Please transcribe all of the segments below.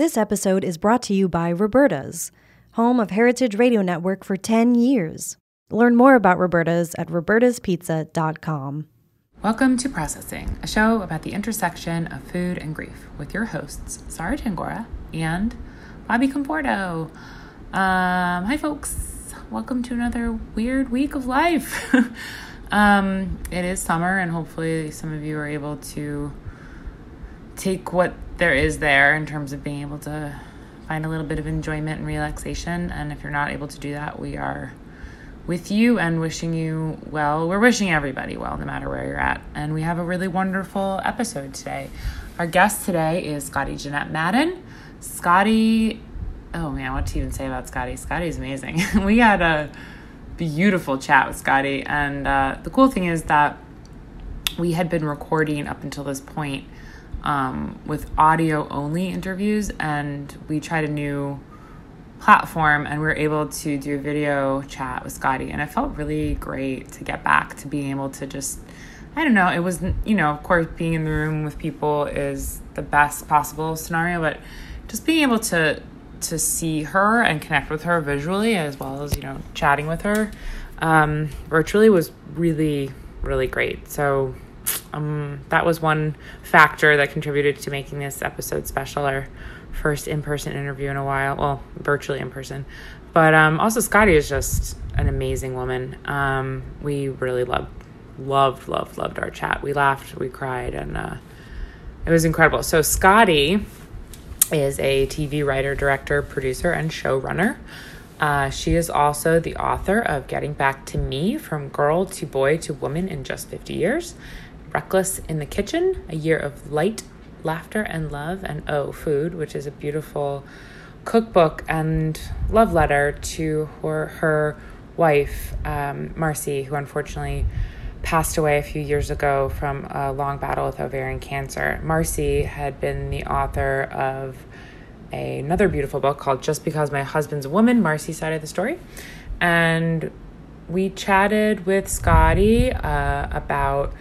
This episode is brought to you by Roberta's, home of Heritage Radio Network for 10 years. Learn more about Roberta's at robertaspizza.com. Welcome to Processing, a show about the intersection of food and grief with your hosts, Sarah Tangora and Bobby Comporto. Um, hi, folks. Welcome to another weird week of life. um, it is summer, and hopefully, some of you are able to take what there is there in terms of being able to find a little bit of enjoyment and relaxation. And if you're not able to do that, we are with you and wishing you well. We're wishing everybody well, no matter where you're at. And we have a really wonderful episode today. Our guest today is Scotty Jeanette Madden. Scotty, oh man, what to even say about Scotty? Scotty's amazing. we had a beautiful chat with Scotty. And uh, the cool thing is that we had been recording up until this point um, with audio only interviews, and we tried a new platform and we were able to do a video chat with Scotty. And it felt really great to get back to being able to just, I don't know, it was, you know, of course, being in the room with people is the best possible scenario, but just being able to to see her and connect with her visually as well as you know chatting with her um, virtually was really really great so um, that was one factor that contributed to making this episode special. Our first in person interview in a while. Well, virtually in person. But um, also, Scotty is just an amazing woman. Um, we really loved, loved, loved, loved our chat. We laughed, we cried, and uh, it was incredible. So, Scotty is a TV writer, director, producer, and showrunner. Uh, she is also the author of Getting Back to Me From Girl to Boy to Woman in Just 50 Years Reckless in the Kitchen, a year of light, laughter, and love, and Oh, Food, which is a beautiful cookbook and love letter to her, her wife, um, Marcy, who unfortunately passed away a few years ago from a long battle with ovarian cancer. Marcy had been the author of a, another beautiful book called Just Because My Husband's a Woman, Marcy's side of the story. And we chatted with Scotty uh, about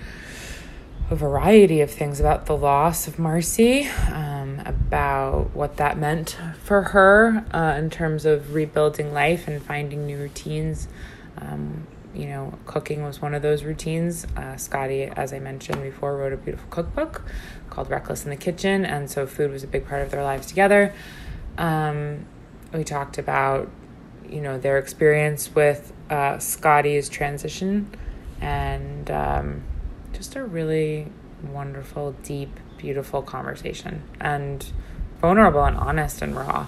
a variety of things about the loss of Marcy, um, about what that meant for her uh, in terms of rebuilding life and finding new routines. Um, you know, cooking was one of those routines. Uh, Scotty, as I mentioned before, wrote a beautiful cookbook called Reckless in the Kitchen, and so food was a big part of their lives together. Um, we talked about, you know, their experience with uh, Scotty's transition and um, just a really wonderful, deep, beautiful conversation and vulnerable and honest and raw.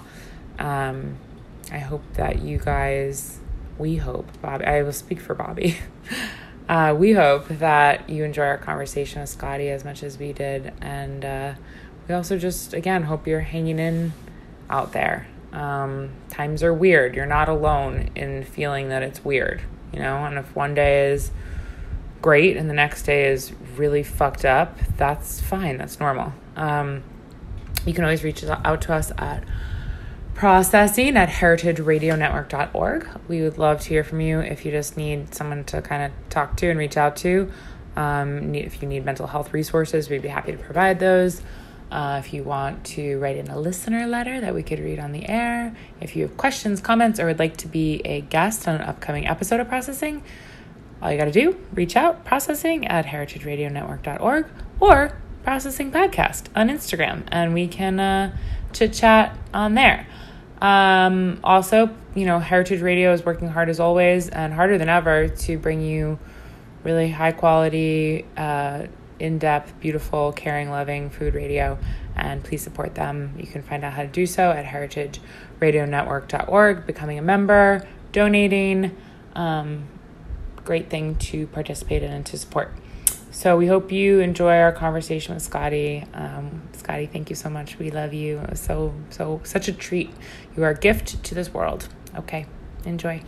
Um, I hope that you guys, we hope, Bobby, I will speak for Bobby. uh, we hope that you enjoy our conversation with Scotty as much as we did. And uh, we also just, again, hope you're hanging in out there. Um, times are weird. You're not alone in feeling that it's weird, you know? And if one day is, great and the next day is really fucked up, that's fine. That's normal. Um, you can always reach out to us at processing at heritageradionetwork.org. We would love to hear from you if you just need someone to kind of talk to and reach out to. Um, if you need mental health resources, we'd be happy to provide those. Uh, if you want to write in a listener letter that we could read on the air, if you have questions, comments, or would like to be a guest on an upcoming episode of Processing, all you got to do, reach out, processing at heritageradionetwork.org or processing podcast on Instagram, and we can uh, chit chat on there. Um, also, you know, Heritage Radio is working hard as always and harder than ever to bring you really high quality, uh, in depth, beautiful, caring, loving food radio. And please support them. You can find out how to do so at heritageradionetwork.org, becoming a member, donating. Um, great thing to participate in and to support. So we hope you enjoy our conversation with Scotty. Um, Scotty, thank you so much. We love you. So so such a treat. You are a gift to this world. Okay, enjoy.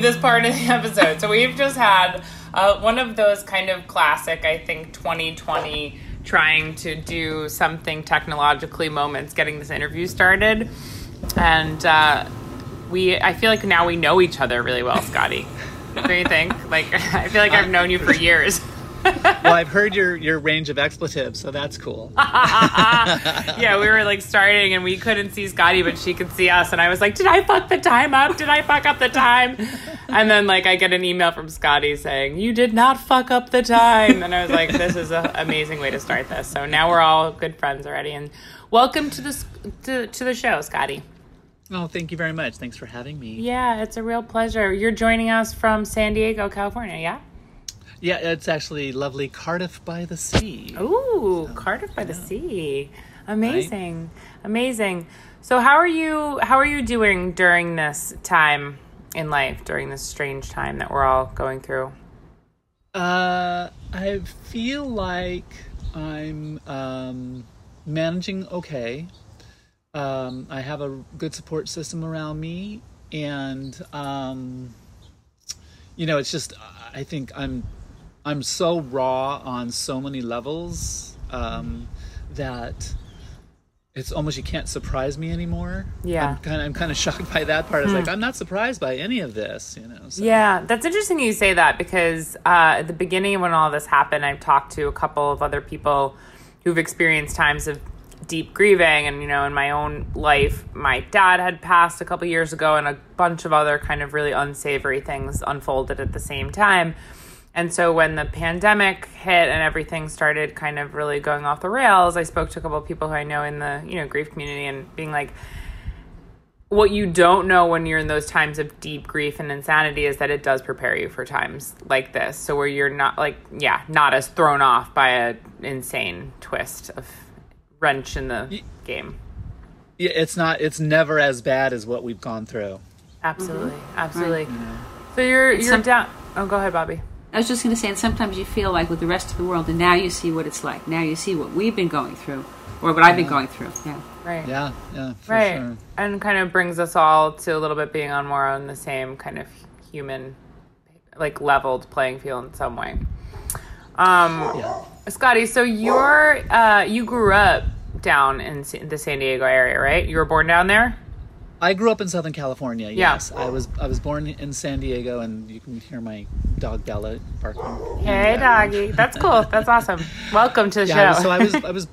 Leave this part of the episode. So we've just had uh, one of those kind of classic, I think, 2020 trying to do something technologically moments getting this interview started. And uh, we, I feel like now we know each other really well, Scotty. Do you think? Like, I feel like I've known you for years. well, I've heard your your range of expletives, so that's cool. yeah, we were like starting and we couldn't see Scotty, but she could see us. And I was like, Did I fuck the time up? Did I fuck up the time? And then like I get an email from Scotty saying, You did not fuck up the time. And I was like, This is an amazing way to start this. So now we're all good friends already. And welcome to the to, to the show, Scotty. Oh, thank you very much. Thanks for having me. Yeah, it's a real pleasure. You're joining us from San Diego, California, yeah? Yeah, it's actually lovely Cardiff by the Sea. Ooh, so, Cardiff by yeah. the Sea. Amazing. Right? Amazing. So how are you how are you doing during this time in life, during this strange time that we're all going through? Uh I feel like I'm um managing okay. Um I have a good support system around me and um you know, it's just I think I'm I'm so raw on so many levels um, that it's almost you can't surprise me anymore. Yeah, I'm kind of I'm kind of shocked by that part. It's hmm. like I'm not surprised by any of this, you know. So. Yeah, that's interesting you say that because uh, at the beginning when all this happened, I've talked to a couple of other people who've experienced times of deep grieving and you know in my own life my dad had passed a couple years ago and a bunch of other kind of really unsavory things unfolded at the same time and so when the pandemic hit and everything started kind of really going off the rails, I spoke to a couple of people who I know in the, you know, grief community and being like what you don't know when you're in those times of deep grief and insanity is that it does prepare you for times like this. So where you're not like yeah, not as thrown off by a insane twist of wrench in the game. Yeah, it's not it's never as bad as what we've gone through. Absolutely. Mm-hmm. Absolutely. Right. So you're it's you're some- down Oh, go ahead, Bobby. I was just going to say, and sometimes you feel like with the rest of the world, and now you see what it's like. Now you see what we've been going through, or what I've been going through. Yeah. Right. Yeah. Yeah. right. Sure. And kind of brings us all to a little bit being on more on the same kind of human, like leveled playing field in some way. Um, yeah. Scotty, so you're uh, you grew up down in the San Diego area, right? You were born down there. I grew up in Southern California. Yes, yeah. I was. I was born in San Diego, and you can hear my dog Bella barking. Hey, doggy. That's cool. That's awesome. Welcome to the yeah, show. so I was. I was.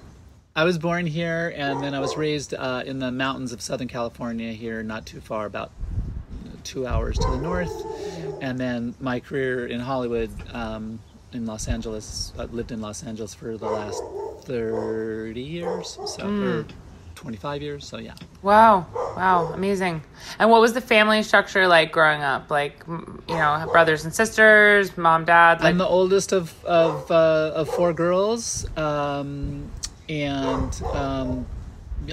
I was born here, and then I was raised uh, in the mountains of Southern California. Here, not too far, about two hours to the north. And then my career in Hollywood, um, in Los Angeles. I lived in Los Angeles for the last thirty years. So. Mm 25 years. So yeah. Wow. Wow. Amazing. And what was the family structure like growing up? Like, you know, brothers and sisters, mom, dad? Like- I'm the oldest of, of, uh, of four girls. Um, and um,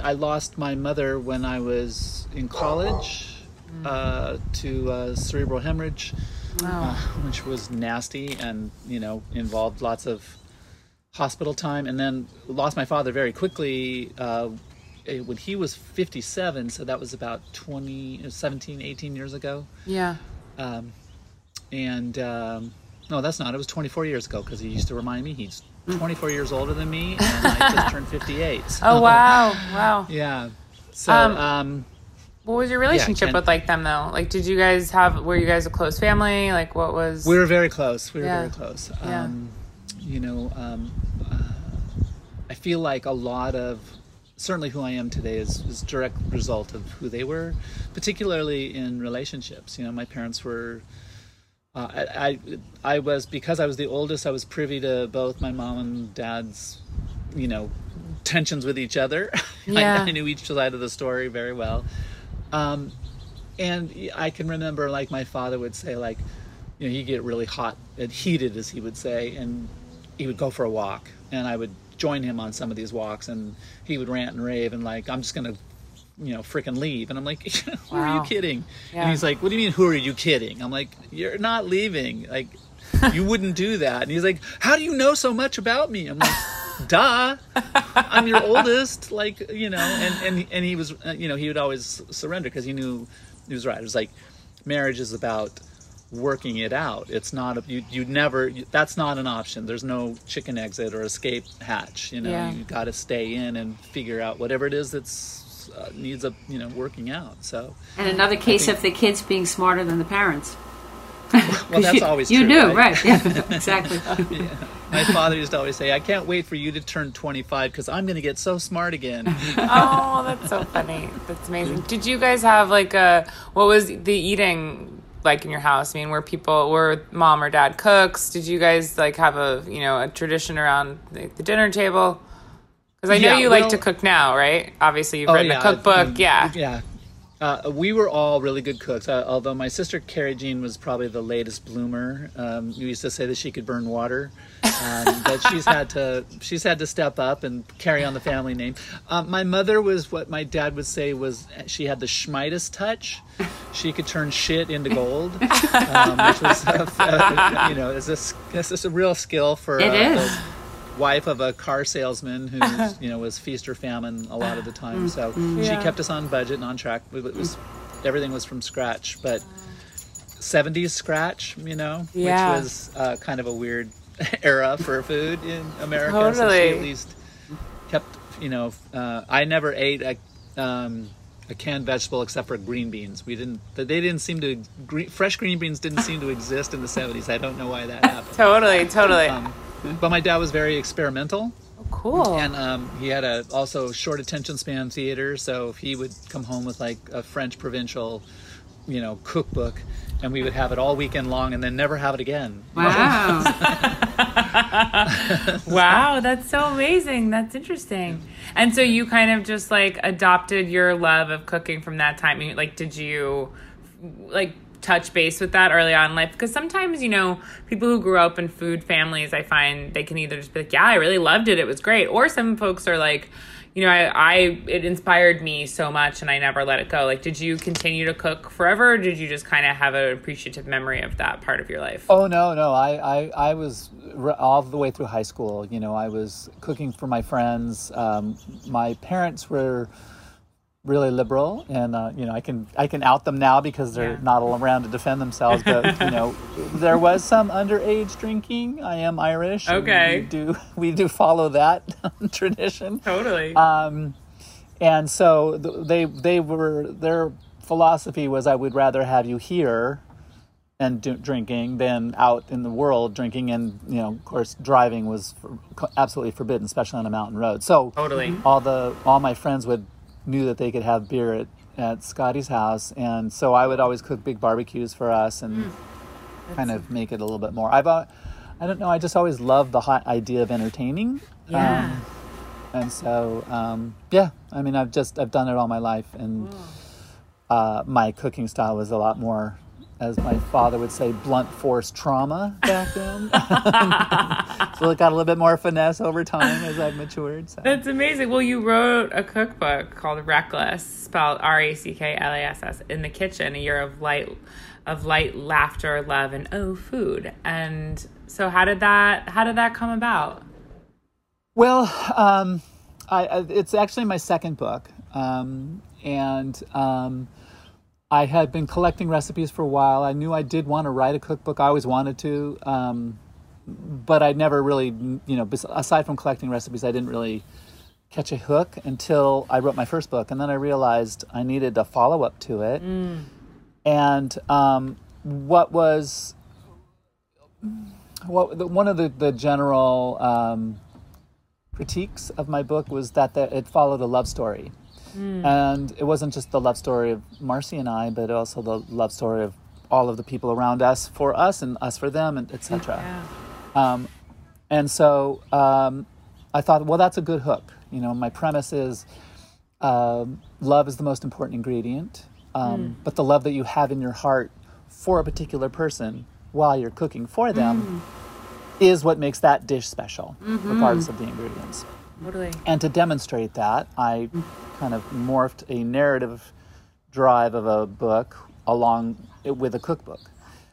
I lost my mother when I was in college uh, to uh, cerebral hemorrhage, wow. Uh, which was nasty and, you know, involved lots of hospital time and then lost my father very quickly uh, when he was 57 so that was about 20 17 18 years ago yeah um, and um, no that's not it was 24 years ago because he used to remind me he's 24 years older than me and i just turned 58 so. oh wow wow yeah so um, um what was your relationship yeah, with like them though? Like, did you guys have? Were you guys a close family? Like, what was? We were very close. We were yeah. very close. Yeah. Um, you know, um, uh, I feel like a lot of certainly who I am today is, is direct result of who they were, particularly in relationships. You know, my parents were. Uh, I, I, I was because I was the oldest. I was privy to both my mom and dad's, you know, tensions with each other. Yeah. I, I knew each side of the story very well, um, and I can remember like my father would say like, you know, he'd get really hot and heated as he would say, and he would go for a walk, and I would join him on some of these walks, and he would rant and rave and like, I'm just gonna, you know, freaking leave. And I'm like, who wow. are you kidding? Yeah. And he's like, what do you mean, who are you kidding? I'm like, you're not leaving. Like, you wouldn't do that. And he's like, how do you know so much about me? I'm like, duh, I'm your oldest. Like, you know, and and and he was, uh, you know, he would always surrender because he knew he was right. It was like, marriage is about working it out. It's not a, you you never that's not an option. There's no chicken exit or escape hatch. You know, Yeah. you got to stay in and figure out whatever it is that's uh, needs a you know working out. So And another case of the kids being smarter than the parents. well, that's you, always you true, do right? right? Yeah, exactly. My father used to always say, "I can't wait for you to turn 25 because I'm going to get so smart again." oh, that's so funny. That's amazing. Did you guys have like a what was the eating like in your house? I mean, were people were mom or dad cooks? Did you guys like have a you know a tradition around the, the dinner table? Because I know Yeah, you like to cook now, right? Obviously, you've Oh, written yeah, a cookbook. um, yeah. yeah. Uh, we were all really good cooks. Uh, although my sister Carrie Jean was probably the latest bloomer. Um, we used to say that she could burn water, um, but she's had to she's had to step up and carry on the family name. Um, my mother was what my dad would say was she had the Schmidas touch. She could turn shit into gold, um, which was uh, you know is this this is a real skill for It uh, is. the wife of a car salesman who you know was feast or famine a lot of the time. So she kept us on budget and on track. It was everything was from scratch, but 70s scratch, you know, Yeah. which was uh, kind of a weird era for food in America. So she Totally. at least kept, you know, uh, I never ate a, um, a canned vegetable except for green beans. We didn't. They didn't seem to. Green, fresh green beans didn't seem to exist in the 70s. I don't know why that happened. Totally, totally. Um, but my dad was very experimental, cool. and um, he had a also short attention span theater. So he would come home with like a French provincial, you know, cookbook, and we would have it all weekend long, and then never have it again. Wow. wow, that's so amazing. That's interesting. And so you kind of just like adopted your love of cooking from that time. Like, did you like touch base with that early on in life? Because sometimes, you know, people who grew up in food families, I find they can either just be like, yeah, I really loved it. It was great. Or some folks are like, you know, I, I it inspired me so much and I never let it go. Like, did you continue to cook forever? Or did you just kind of have an appreciative memory of that part of your life? Oh no, no. I, I, I was all the way through high school. You know, I was cooking for my friends. Um, my parents were really liberal, and uh, you know, I can I can out them now because they're Yeah. not all around to defend themselves. But you know, there was some underage drinking. I am Irish. Okay. we do we do follow that tradition. Totally. Um, and so th- they they were their philosophy was I would rather have you here and do, drinking than out in the world drinking and you know of course driving was for, absolutely forbidden especially on a mountain road so Totally. all the all my friends would knew that they could have beer at, at Scotty's house and so I would always cook big barbecues for us and kind of make it a little bit more. I've uh, I don't know I just always loved the hot idea of entertaining. Yeah. um, and so um, yeah I mean I've just I've done it all my life and uh, my cooking style was a lot more as my father would say blunt force trauma back then so it got a little bit more finesse over time as I've matured so. That's amazing. Well, you wrote a cookbook called Reckless, spelled R A C K L A S S, in the kitchen, a year of light, of light, laughter, love, and oh, food. And so, how did that? How did that come about? Well, um, I, I, it's actually my second book, um, and um, I had been collecting recipes for a while. I knew I did want to write a cookbook. I always wanted to, um, but I never really, you know, aside from collecting recipes, I didn't really catch a hook until I wrote my first book, and then I realized I needed a follow up to it. And um, what was what the, one of the the general um, critiques of my book was that the, it followed a love story. And it wasn't just the love story of Marcy and I, but also the love story of all of the people around us for us and us for them, and etc. Um, and so um, I thought, well, that's a good hook. You know, my premise is um, love is the most important ingredient, um, but the love that you have in your heart for a particular person while you're cooking for them is what makes that dish special, regardless of the ingredients. Totally. And to demonstrate that, I kind of morphed a narrative drive of a book along with a cookbook,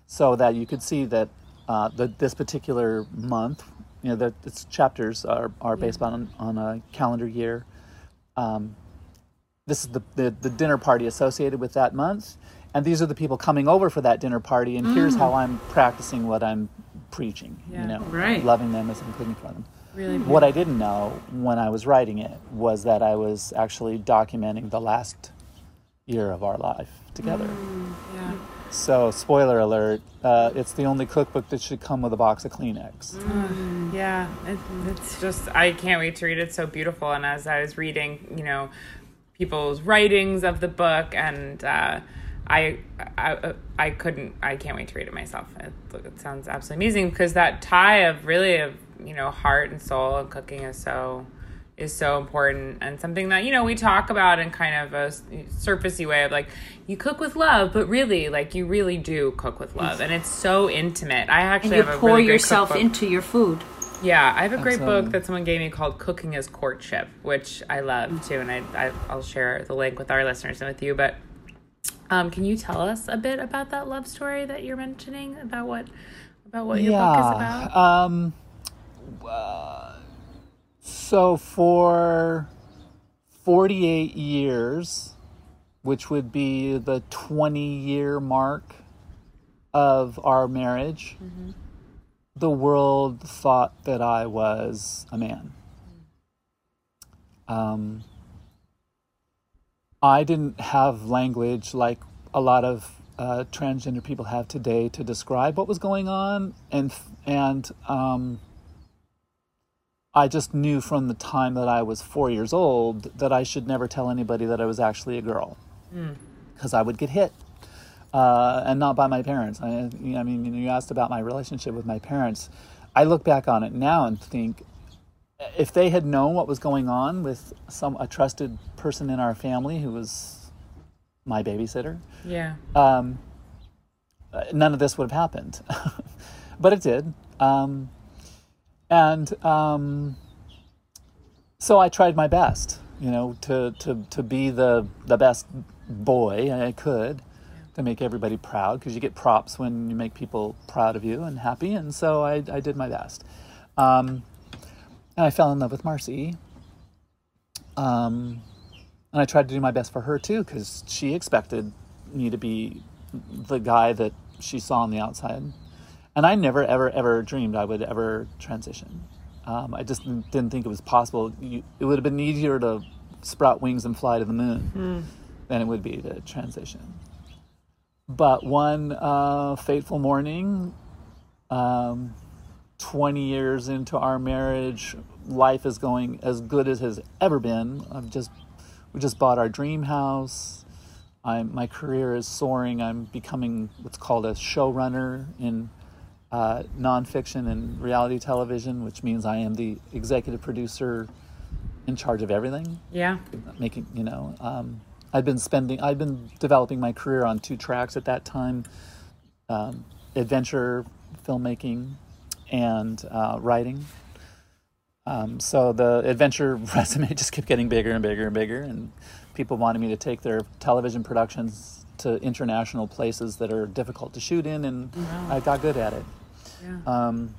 so that you could see that uh, the, this particular month, you know, that its chapters are, are based on on a calendar year. Um, this is the, the the dinner party associated with that month, and these are the people coming over for that dinner party, and here's how I'm practicing what I'm preaching. Yeah, you know, right. loving them as I'm cooking for them. Really What I didn't know when I was writing it was that I was actually documenting the last year of our life together. Yeah. So, spoiler alert, uh, it's the only cookbook that should come with a box of Kleenex. Yeah, it, it's just I can't wait to read it. It's so beautiful. And as I was reading, you know, people's writings of the book, and uh, I, I, I couldn't. I can't wait to read it myself. It, it sounds absolutely amazing because that tie of really of you know heart and soul and cooking is so is so important and something that you know we talk about in kind of a surfacey way of like you cook with love but really like you really do cook with love and it's so intimate i actually And you have a pour really yourself cookbook. into your food. Yeah, I have a great Awesome. book um, that someone gave me called "Cooking as Courtship," which I love mm. too, and I, I I'll share the link with our listeners and with you. But um, can you tell us a bit about that love story that you're mentioning about what about what your book is about? Um, uh, so for 48 years, which would be the 20 year mark of our marriage, the world thought that I was a man. Um, I didn't have language like a lot of uh, transgender people have today to describe what was going on, and and um, I just knew from the time that I was four years old that I should never tell anybody that I was actually a girl, because I would get hit, uh, and not by my parents. I, I mean, you asked about my relationship with my parents. I look back on it now and think, if they had known what was going on with some a trusted person in our family who was my babysitter, Yeah, um, uh, none of this would have happened. but it did. Um, and um, so I tried my best, you know, to, to, to be the, the best boy I could to make everybody proud because you get props when you make people proud of you and happy. And so I, I did my best. Um, and I fell in love with Marcy. Um, and I tried to do my best for her too because she expected me to be the guy that she saw on the outside. And I never, ever, ever dreamed I would ever transition. Um, I just didn't think it was possible. You, it would have been easier to sprout wings and fly to the moon than it would be to transition. But one uh, fateful morning, um, 20 years into our marriage, life is going as good as it has ever been. I've just we just bought our dream house. I'm, my career is soaring. I'm becoming what's called a showrunner in uh, nonfiction and reality television, which means I am the executive producer in charge of everything yeah, making you know um, I've been spending I've been developing my career on two tracks at that time um, adventure filmmaking and uh, writing. Um, so the adventure resume just kept getting bigger and bigger and bigger and people wanted me to take their television productions to international places that are difficult to shoot in and i got good at it. Yeah. um,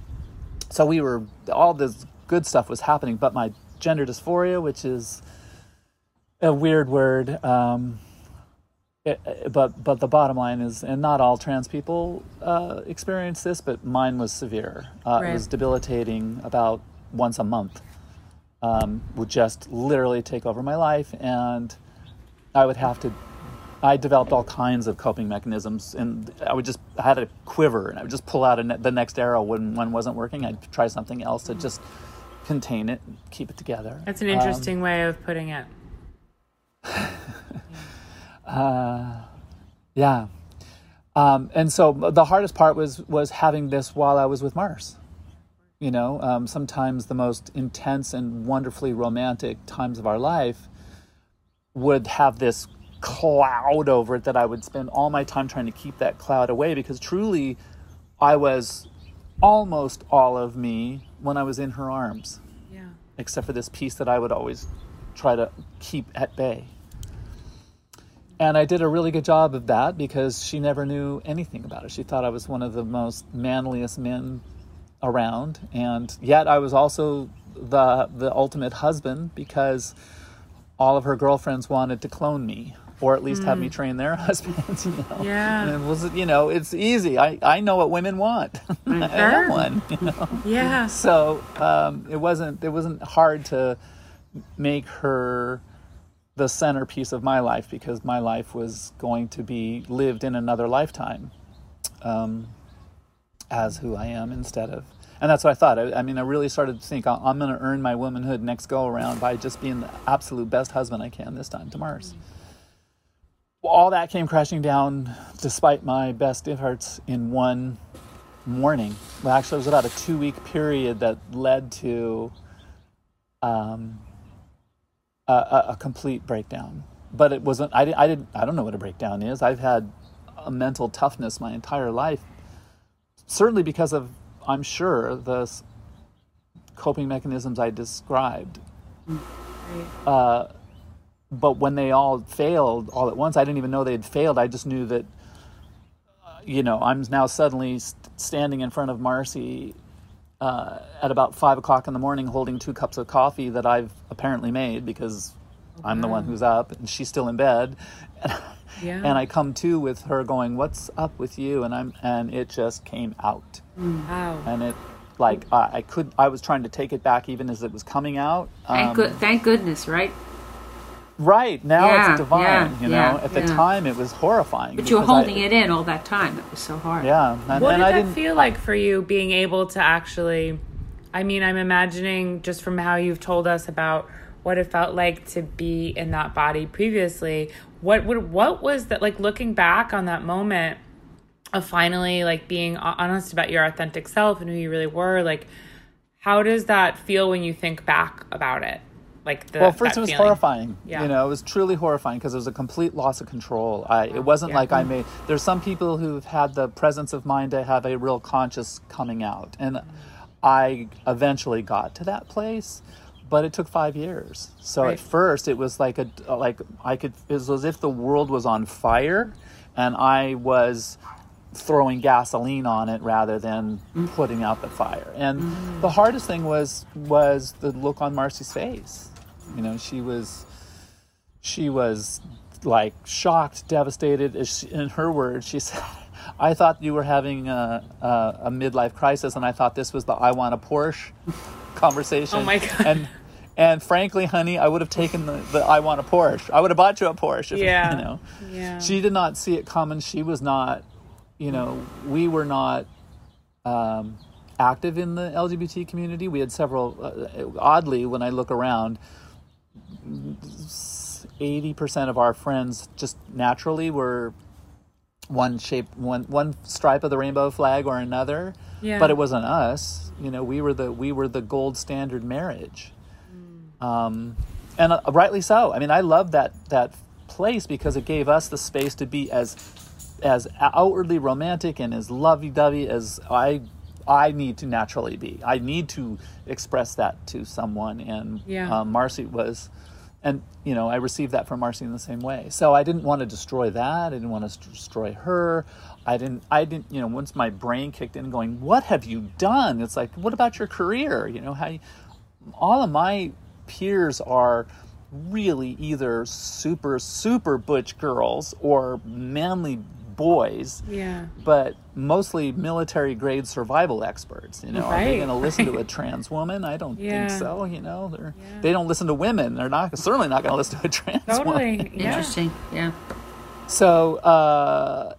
so we were all this good stuff was happening, but my gender dysphoria, which is a weird word, um, it, but but the bottom line is, and not all trans people uh, experience this, but mine was severe. Uh, It was debilitating about once a month. Um, would just literally take over my life, and I would have to. I developed all kinds of coping mechanisms, and I would just I had a quiver, and I would just pull out a ne- the next arrow when one wasn't working. I'd try something else to just contain it, keep it together. that's an Um, interesting way of putting it. Yeah. Um, and so the hardest part was was having this while I was with Mars. You know, um, sometimes the most intense and wonderfully romantic times of our life would have this cloud over it that I would spend all my time trying to keep that cloud away because truly I was almost all of me when I was in her arms, Yeah, except for this piece that I would always try to keep at bay. And I did a really good job of that because she never knew anything about it. She thought I was one of the most manliest men around, and yet I was also the the ultimate husband because all of her girlfriends wanted to clone me or at least have me train their husbands. You know? Yeah. And it was, you know, it's easy. I, I know what women want. I am one. You know? Yeah. So um, it wasn't it wasn't hard to make her the centerpiece of my life because my life was going to be lived in another lifetime um, as who I am instead of. And that's what I thought. I, I mean, I really started to think I'm going to earn my womanhood next go around by just being the absolute best husband I can this time to Mars. All that came crashing down despite my best efforts in one morning. Well, actually, it was about a two week period that led to um, a, a, a complete breakdown. But it wasn't. I, I didn't. I don't know what a breakdown is. I've had a mental toughness my entire life. Certainly because of, I'm sure, the coping mechanisms I described. Uh, but when they all failed all at once, I didn't even know they had failed. I just knew that, uh, you know, I'm now suddenly st- standing in front of Marcy uh, at about five o'clock in the morning holding two cups of coffee that I've apparently made because I'm the one who's up and she's still in bed. Yeah. And I come to with her going, "What's up with you?" And I'm and it just came out, Wow. and it like I, I could I was trying to take it back even as it was coming out. Thank, Um, good, thank goodness, right? Right now Yeah, it's divine, yeah, you know. yeah, At the yeah. time, it was horrifying. But you were because I- holding it in all that time. It was so hard. Yeah, and, What and did I that feel like for you being able to actually? I mean, I'm imagining just from how you've told us about what it felt like to be in that body previously. What would what was that like looking back on that moment of finally like being honest about your authentic self and who you really were? Like, how does that feel when you think back about it? Like the well, first it was feeling? horrifying. Yeah. You know, it was truly horrifying because it was a complete loss of control. I, it mm, wasn't yeah. like I mm. made. There's some people who've had the presence of mind to have a real conscious coming out, and I eventually got to that place, but it took five years. So Right. at first it was like a like I could. It was as if the world was on fire, and I was throwing gasoline on it rather than mm. putting out the fire. And the hardest thing was was the look on Marcy's face. You know, she was she was like shocked, devastated. She- In her words, she said, "I thought you were having a, a, a midlife crisis, and I thought this was the I want a Porsche conversation." Oh my God. And and frankly, honey, I would have taken the, the I want a Porsche. I would have bought you a Porsche. If, Yeah. You know. Yeah. She did not see it coming. She was not, you know, we were not um, active in the LGBT community. We had several, uh, oddly, when I look around, 80% of our friends just naturally were one shape, one, one stripe of the rainbow flag or another. Yeah. But it wasn't us. You know, we were the, we were the gold standard marriage. Um, and uh, rightly so. I mean, I love that, that place because it gave us the space to be as as outwardly romantic and as lovey-dovey as I I need to naturally be. I need to express that to someone, and Yeah. um, Marcy was, and you know, I received that from Marcy in the same way. So I didn't want to destroy that. I didn't want to destroy her. I didn't. I didn't. You know, once my brain kicked in, going, "What have you done?" It's like, "What about your career?" You know, how you, all of my peers are really either super super butch girls or manly boys yeah. but mostly military grade survival experts you know are they going to listen to a trans woman i don't Yeah. think so you know they're they don't listen to women they're not certainly not going to listen to a trans woman Totally. Yeah. Interesting. Yeah. so uh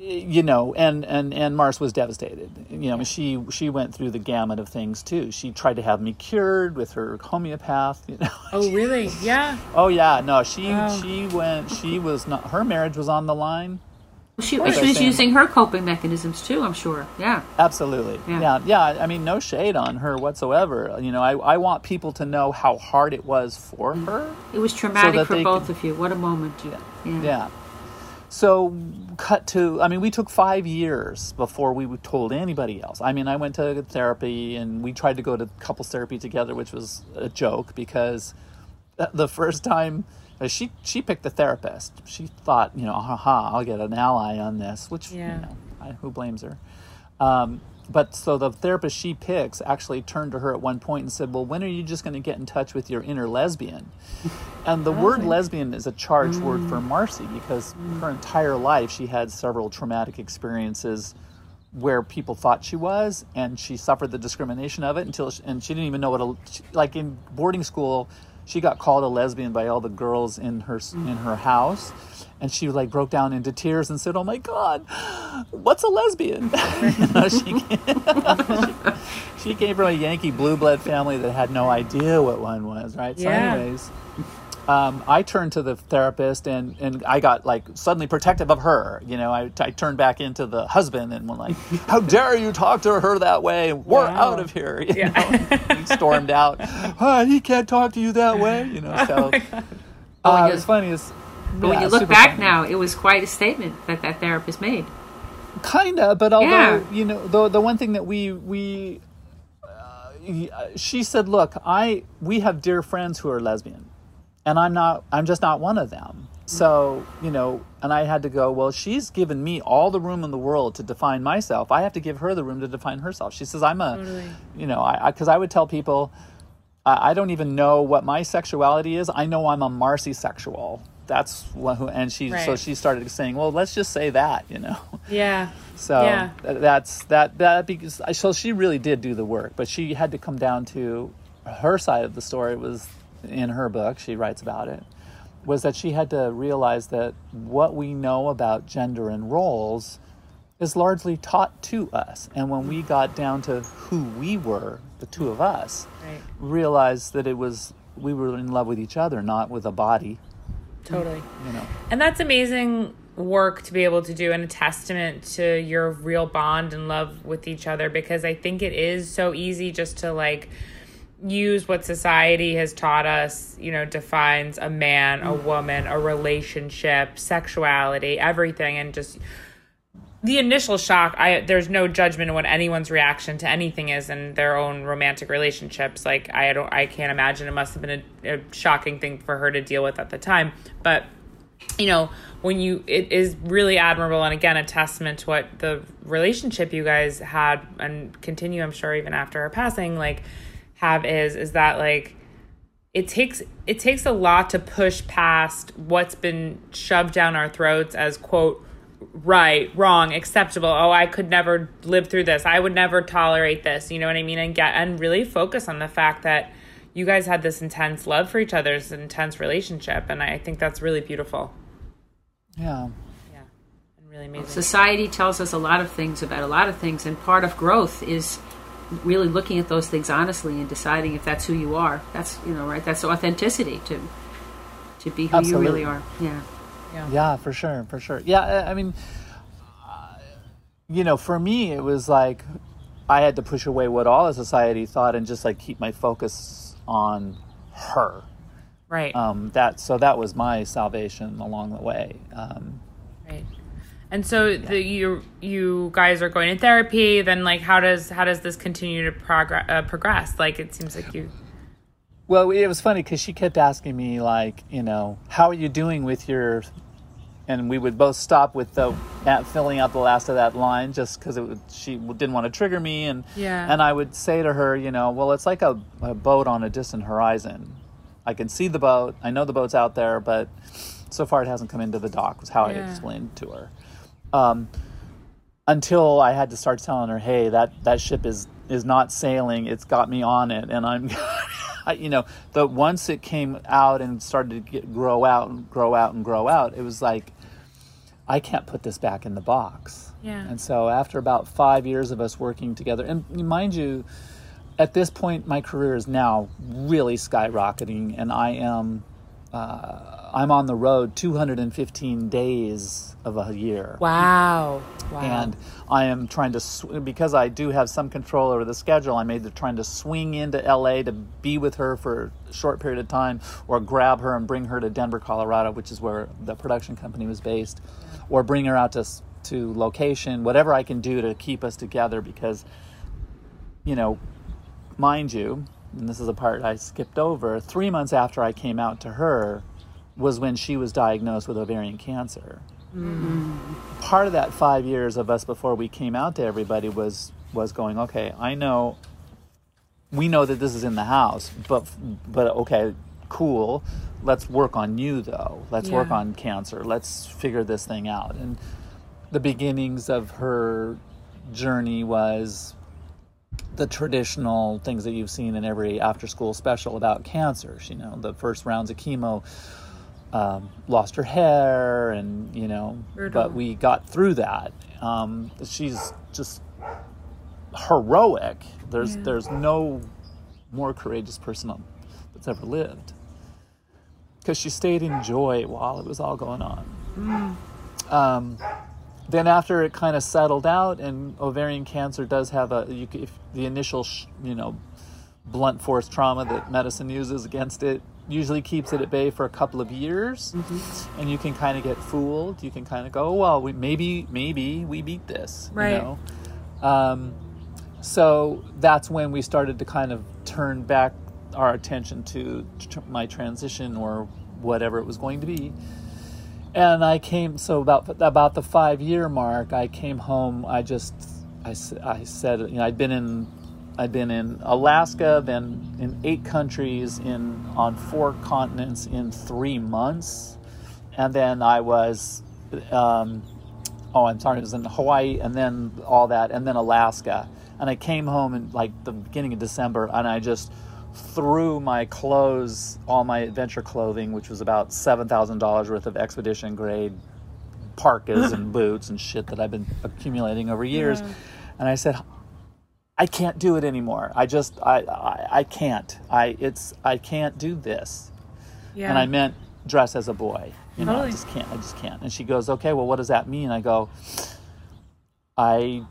you know and and and mars was devastated you know she she went through the gamut of things too she tried to have me cured with her homeopath you know Oh, really? Yeah. oh yeah no she Wow. she went she was not her marriage was on the line Well, she, she was using her coping mechanisms too. I'm sure. Yeah. Absolutely. Yeah. Yeah. yeah. I mean, no shade on her whatsoever. You know, I, I want people to know how hard it was for her. It was traumatic that for both could- of you. What a moment. Yeah. Yeah. Yeah. So, cut to, I mean, we took five years before we told anybody else. I mean, I went to therapy and we tried to go to couples therapy together, which was a joke because the first time uh, she she picked the therapist. She thought, you know, haha, I'll get an ally on this, which Yeah. you know, I, who blames her? Um, but so the therapist she picks actually turned to her at one point and said, "Well, when are you just going to get in touch with your inner lesbian?" And the word lesbian is a charged word for Marcy because her entire life she had several traumatic experiences where people thought she was, and she suffered the discrimination of it until, she, and she didn't even know what a like in boarding school. She got called a lesbian by all the girls in her mm. in her house, and she like broke down into tears and said, "Oh my God, what's a lesbian?" Know, she, she came from a Yankee blue blood family that had no idea what one was, right? So, Yeah. anyways, um, I turned to the therapist and, and I got like suddenly protective of her. You know, I, I turned back into the husband and went like, "How dare you talk to her that way? We're Wow. out of here!" You Yeah. know, he stormed out. "Ah, he can't talk to you that way. You know, so Oh, uh, it's funny. It's, But when yeah, you look back funny. now, it was quite a statement that that therapist made. Kinda, but although Yeah. you know, the the one thing that we we uh, uh, she said, "Look, I we have dear friends who are lesbian, and I'm not. I'm just not one of them." So you know, and I had to go. Well, she's given me all the room in the world to define myself. I have to give her the room to define herself. She says, "I'm a, you know, I because I, would tell people, I, I don't even know what my sexuality is. I know I'm a Marcy sexual." That's what, who, and she so she started saying, "Well, let's just say that," you know. Yeah. So Yeah. th- that's that that because so she really did do the work, but she had to come down to her side of the story was in her book. She writes about it was that she had to realize that what we know about gender and roles is largely taught to us, and when we got down to who we were, the two of us, Right. realized that it was we were in love with each other, not with a body. Totally. You know. And that's amazing work to be able to do and a testament to your real bond and love with each other because I think it is so easy just to like use what society has taught us, you know, defines a man, a mm. woman, a relationship, sexuality, everything and just the initial shock i there's no judgment in what anyone's reaction to anything is in their own romantic relationships. Like i don't i can't imagine it must have been a, a shocking thing for her to deal with at the time. But you know when you it is really admirable and again a testament to what the relationship you guys had and continue i'm sure even after her passing like have is is that like it takes it takes a lot to push past what's been shoved down our throats as quote right wrong acceptable. Oh i could never live through this. I would never tolerate this. You know what i mean? And get and really focus on the fact that you guys had this intense love for each other this intense relationship. And i think that's really beautiful. Yeah. yeah. And really amazing. Society tells us a lot of things about a lot of things, and part of growth is really looking at those things honestly and deciding if that's who you are. That's you know right. That's authenticity to to be who Absolutely. you really are. Yeah. Yeah, Yeah, for sure, for sure. Yeah, I- I mean, uh, you know, for me, it was like I had to push away what all of society thought and just like keep my focus on her. right Um, that so that was my salvation along the way. Um, Right. And so the you you guys are going to therapy. Then like how does how does this continue to progress? Uh, progress? Like it seems like you. well, it was funny because she kept asking me like, you know, how are you doing with your and we would both stop with the at filling out the last of that line just because she didn't want to trigger me and Yeah. and I would say to her, you know, well, it's like a, a boat on a distant horizon. I can see the boat. I know the boat's out there, but so far it hasn't come into the dock. Was how I explained to her. Um, until I had to start telling her, hey, that that ship is is not sailing. It's got me on it, and I'm, I, you know, the once it came out and started to get, grow out and grow out and grow out, it was like, I can't put this back in the box. Yeah. And so after about five years of us working together, and mind you, at this point, my career is now really skyrocketing, and I am. Uh, I'm on the road 215 days of a year Wow. Wow. and I am trying to sw- because I do have some control over the schedule. I'm either trying to swing into LA to be with her for a short period of time, or grab her and bring her to Denver, Colorado, which is where the production company was based, or bring her out to to location, whatever I can do to keep us together. Because, you know, mind you, and this is a part I skipped over. Three months after I came out to her, was when she was diagnosed with ovarian cancer mm-hmm. part of that five years of us before we came out to everybody was was going, okay, I know, we know that this is in the house, but but okay, cool. Let's work on you though. Let's work on cancer. Let's figure this thing out. And the beginnings of her journey was the traditional things that you've seen in every after school special about cancers. You know, the first rounds of chemo, um, lost her hair, and you know, Brutal. but we got through that. Um, she's just heroic. There's Yeah. there's no more courageous person that's ever lived because she stayed in joy while it was all going on. Um, then after it kind of settled out, and ovarian cancer does have a you, if the initial sh- you know blunt force trauma that medicine uses against it usually keeps it at bay for a couple of years. And you can kind of get fooled. You can kind of go well we, maybe maybe we beat this Right. you know? Um, so that's when we started to kind of turn back our attention to tr- my transition or whatever it was going to be and I came so about about the five year mark. I came home. I just I, I said you know I'd been in I'd been in Alaska, then in eight countries, in on four continents in three months, and then I was. Um, oh, I'm sorry, it was in Hawaii, and then all that, and then Alaska. And I came home in like the beginning of December, and I just threw my clothes, all my adventure clothing, which was about seven thousand dollars worth of expedition grade parkas and boots and shit that I've been accumulating over years, and I said, I can't do it anymore. I just, I, I, I can't. I, it's, I can't do this Yeah. and I meant dress as a boy. You know, I just can't. I just can't. And she goes, "Okay, well, what does that mean?" I go, "I,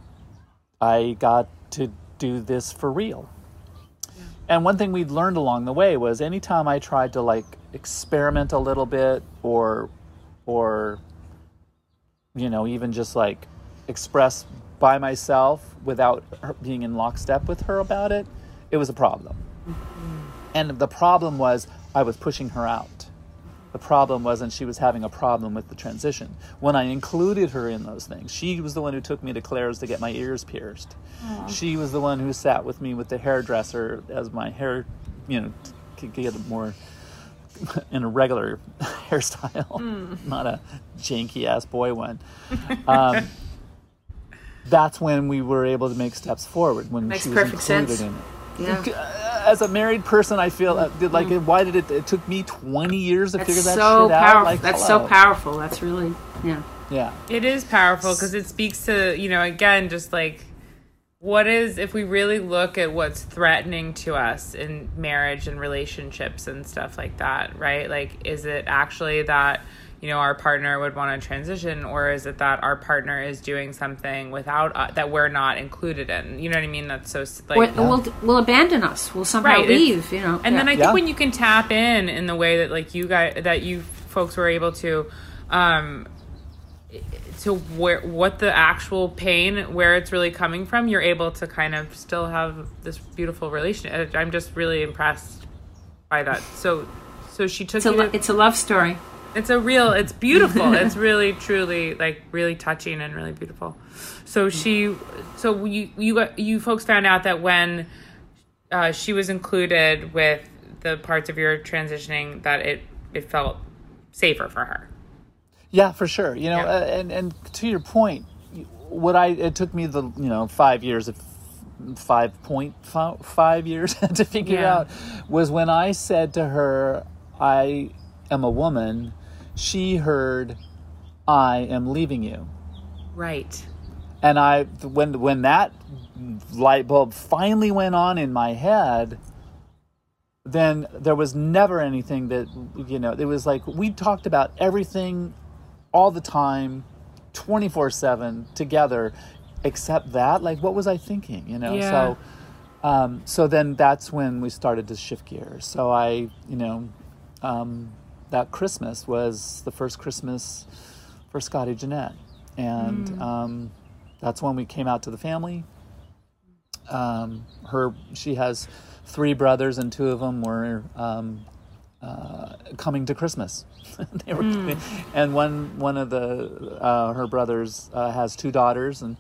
I got to do this for real." And one thing we'd learned along the way was anytime I tried to like experiment a little bit or, or, you know, even just like express by myself without her being in lockstep with her about it, it was a problem. Mm-hmm. And the problem was I was pushing her out. The problem wasn't she was having a problem with the transition. When I included her in those things, she was the one who took me to Claire's to get my ears pierced. She was the one who sat with me with the hairdresser as my hair, you know, could get a more in a regular hairstyle, not a janky ass boy one. Um, that's when we were able to make steps forward when she was included sense. in it Yeah. as a married person, I feel uh, did like why did it? It took me twenty years to That's figure that so shit out. powerful. Like, That's hello. so powerful. That's really yeah. Yeah, It is powerful because it speaks to, you know, again, just like what is, if we really look at what's threatening to us in marriage and relationships and stuff like that, right? Like, is it actually that, you know, our partner would want to transition or is it that our partner is doing something without, uh, that we're not included in? You know what I mean? That's so, s- like, Or, will will abandon us. We'll somehow Right, it's- leave. You know. and then I think Yeah. when you can tap in in the way that like you guys that you folks were able to um to where what the actual pain where it's really coming from you're able to kind of still have this beautiful relationship i'm just really impressed by that so so she took it's a you lo- to, it's a love story. It's a real it's beautiful it's really truly like really touching and really beautiful so she so you you you folks found out that when uh, she was included with the parts of your transitioning that it it felt safer for her yeah, for sure. You know, Yeah. uh, and and to your point, what I it took me the you know five years of five point fi- five years to figure Yeah. out was when I said to her, "I am a woman." She heard, "I am leaving you." right and I when when that light bulb finally went on in my head, then there was never anything that you know. It was like we talked about everything all the time, twenty four seven together, except that. Like, what was I thinking? You know, Yeah. so. Um, so then that's when we started to shift gears. So I, you know, um, that Christmas was the first Christmas for Scotty Jeanette. And um, that's when we came out to the family. Um, her, she has three brothers, and two of them were um, uh, coming to Christmas. they were, and one one of the uh, her brothers uh, has two daughters, and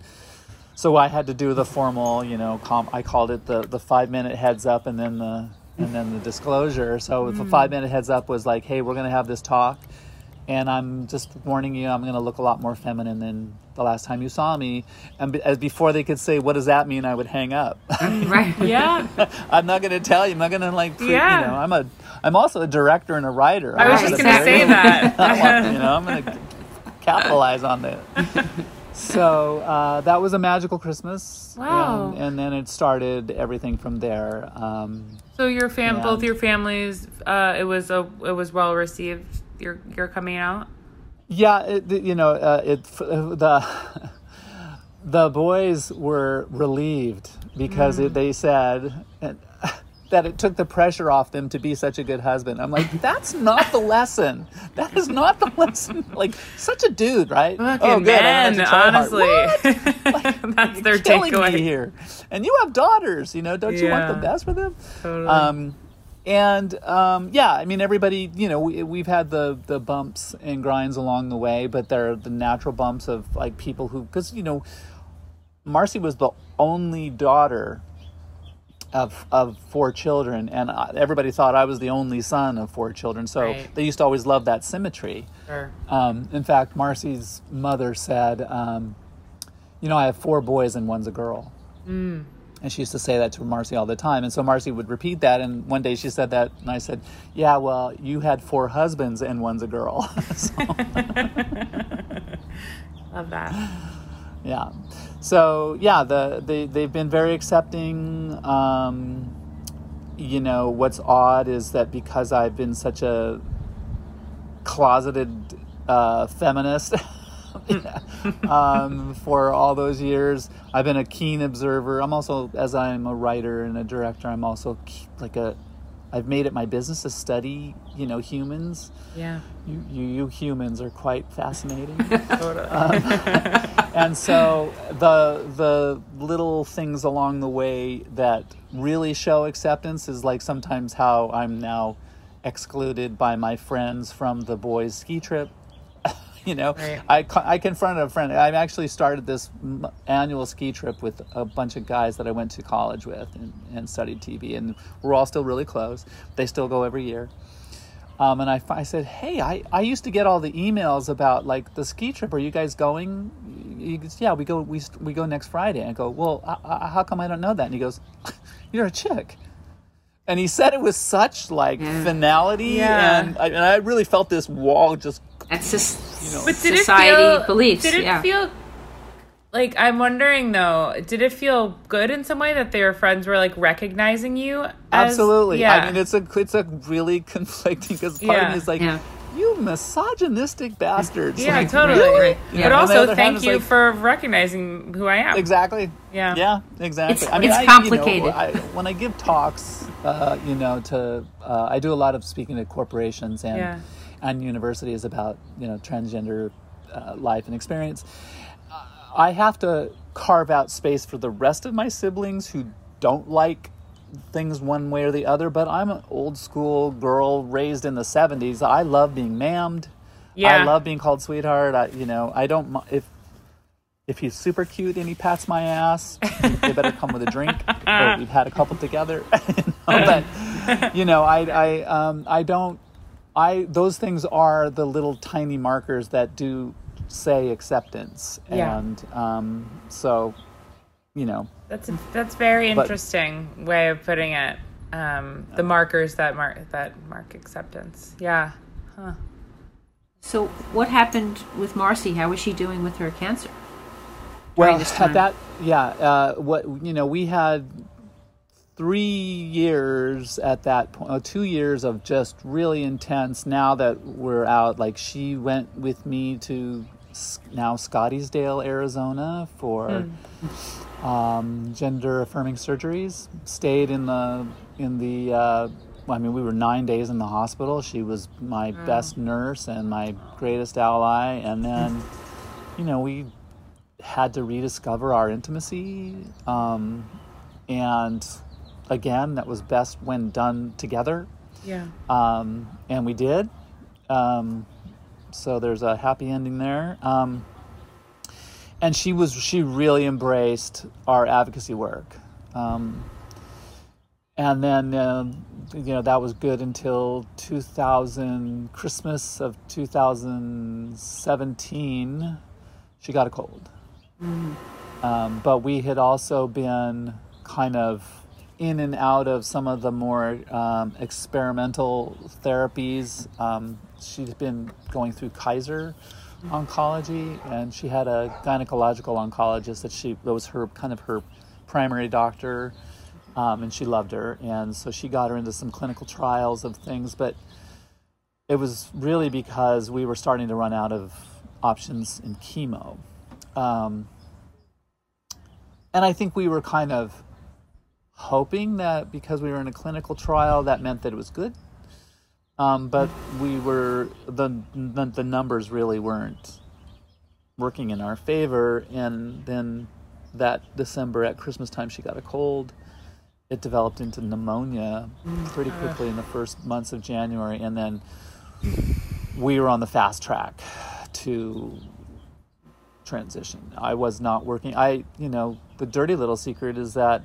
so I had to do the formal, you know, comp, I called it the the five minute heads up, and then the and then the disclosure. So the five minute heads up was like, hey, we're going to have this talk, and I'm just warning you, I'm going to look a lot more feminine than the last time you saw me. And be, as before they could say, what does that mean? I would hang up. right. Yeah. I'm not going to tell you. I'm not going to like, pre- Yeah. you know, I'm a, I'm also a director and a writer. I was I'm just gonna gonna say that. I want- you know, I'm going to capitalize on that. So uh, that was a magical Christmas. Wow. And, and then it started everything from there. Um, So your fam, both your families, uh, it was a, it was well received. Your your coming out. yeah, it, you know, uh, it the the boys were relieved because it, they said that it took the pressure off them to be such a good husband. I'm like, that's not the lesson. That is not the lesson. Like, such a dude, right? Fucking Oh, good, I don't men, have to try hard. honestly, that's their takeaway. here. And you have daughters, you know, don't you want the best for them? Totally. Um, and um, yeah, I mean, everybody, you know, we, we've had the the bumps and grinds along the way, but they're the natural bumps of like people who, because you know, Marcy was the only daughter of of four children, and everybody thought I was the only son of four children. So Right. they used to always love that symmetry. Sure. Um, in fact, Marcy's mother said, um, "You know, I have four boys and one's a girl." Mm. And she used to say that to Marcy all the time. And so Marcy would repeat that. And one day she said that, and I said, "Yeah, well, you had four husbands and one's a girl." Love that. yeah. So yeah, the they they've been very accepting. Um, you know, what's odd is that because I've been such a closeted uh, feminist um, for all those years. I've been a keen observer. I'm also, as I'm a writer and a director, I'm also like a. I've made it my business to study, you know, humans. Yeah. You, you, you humans are quite fascinating. Totally. Um, and so the the little things along the way that really show acceptance is like sometimes how I'm now excluded by my friends from the boys ski trip. you know, Right. I I confronted a friend. I actually started this m- annual ski trip with a bunch of guys that I went to college with and, and studied TV, and we're all still really close. They still go every year. Um, and I, I said, hey, I, I used to get all the emails about like the ski trip. Are you guys going? He goes, yeah, we go. We we go next Friday. I go, well, uh, uh, how come I don't know that? And he goes, you're a chick. And he said it with such like Yeah. finality, Yeah. and, I, and I really felt this wall just. That's just But did society it feel, beliefs. Did it yeah. feel like I'm wondering though? Did it feel good in some way that their friends were like recognizing you? As, Absolutely. Yeah. I mean, it's a it's a really conflicting because part of Yeah. me is like, Yeah. you misogynistic bastards. yeah, Like, totally. really? Yeah. But And on the also, thank you like- for recognizing who I am. Exactly. Yeah. Yeah, exactly. It's- it's I, complicated. You know, I, when I give talks, uh, you know, to uh, I do a lot of speaking to corporations and And universities about you know transgender uh, life and experience. Uh, I have to carve out space for the rest of my siblings who don't like things one way or the other. But I'm an old school girl raised in the '70s. I love being mammed. Yeah. I love being called sweetheart. I, you know, I don't if if he's super cute and he pats my ass, they better come with a drink. or we've had a couple together. you know, but you know, I I um I don't I those things are the little tiny markers that do say acceptance. Yeah. And um so you know, That's a, that's very But- interesting way of putting it. Um, the markers that mark that mark acceptance. Yeah. So, what happened with Marcy? How was she doing with her cancer? well at that yeah uh what you know we had three years at that point uh, two years of just really intense now that we're out like she went with me to now scottsdale arizona for um, gender affirming surgeries stayed in the in the uh, I mean, we were nine days in the hospital. She was my best nurse and my greatest ally. And then, you know, we had to rediscover our intimacy. Um, and again, that was best when done together. Yeah. Um, and we did. Um, so there's a happy ending there. Um, and she was she really embraced our advocacy work. Um, and then uh, you know that was good until 2000 Christmas of 2017. She got a cold, um, but we had also been kind of in and out of some of the more um, experimental therapies. Um, she's been going through Kaiser oncology, and she had a gynecological oncologist that she that was her kind of her primary doctor, um, and she loved her, and so she got her into some clinical trials of things, but it was really because we were starting to run out of options in chemo. Um, and I think we were kind of hoping that because we were in a clinical trial, that meant that it was good. Um, but we were the, the the numbers really weren't working in our favor, and then that December at Christmas time, she got a cold. It developed into pneumonia pretty quickly in the first months of January, and then we were on the fast track to transition. I was not working. I, you know, the dirty little secret is that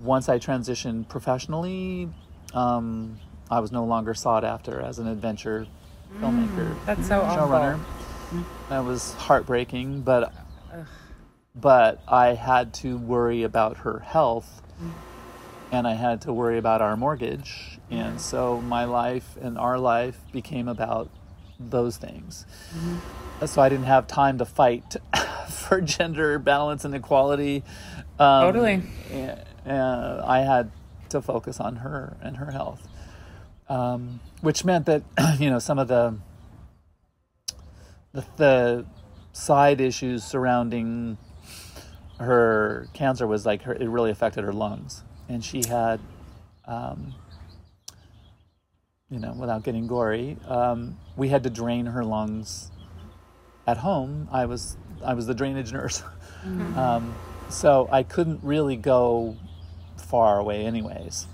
once I transitioned professionally, um, I was no longer sought after as an adventure mm, filmmaker, That's so showrunner. awful. That was heartbreaking, but but I had to worry about her health, mm. and I had to worry about our mortgage, and mm. so my life and our life became about those things. Mm-hmm. So I didn't have time to fight for gender balance and equality. Um, Totally. and, uh, I had to focus on her and her health, um, which meant that you know some of the the, the side issues surrounding her cancer was like her, it really affected her lungs, and she had, um, you know, without getting gory, um, we had to drain her lungs at home. I was I was the drainage nurse, um, so I couldn't really go far away, anyways.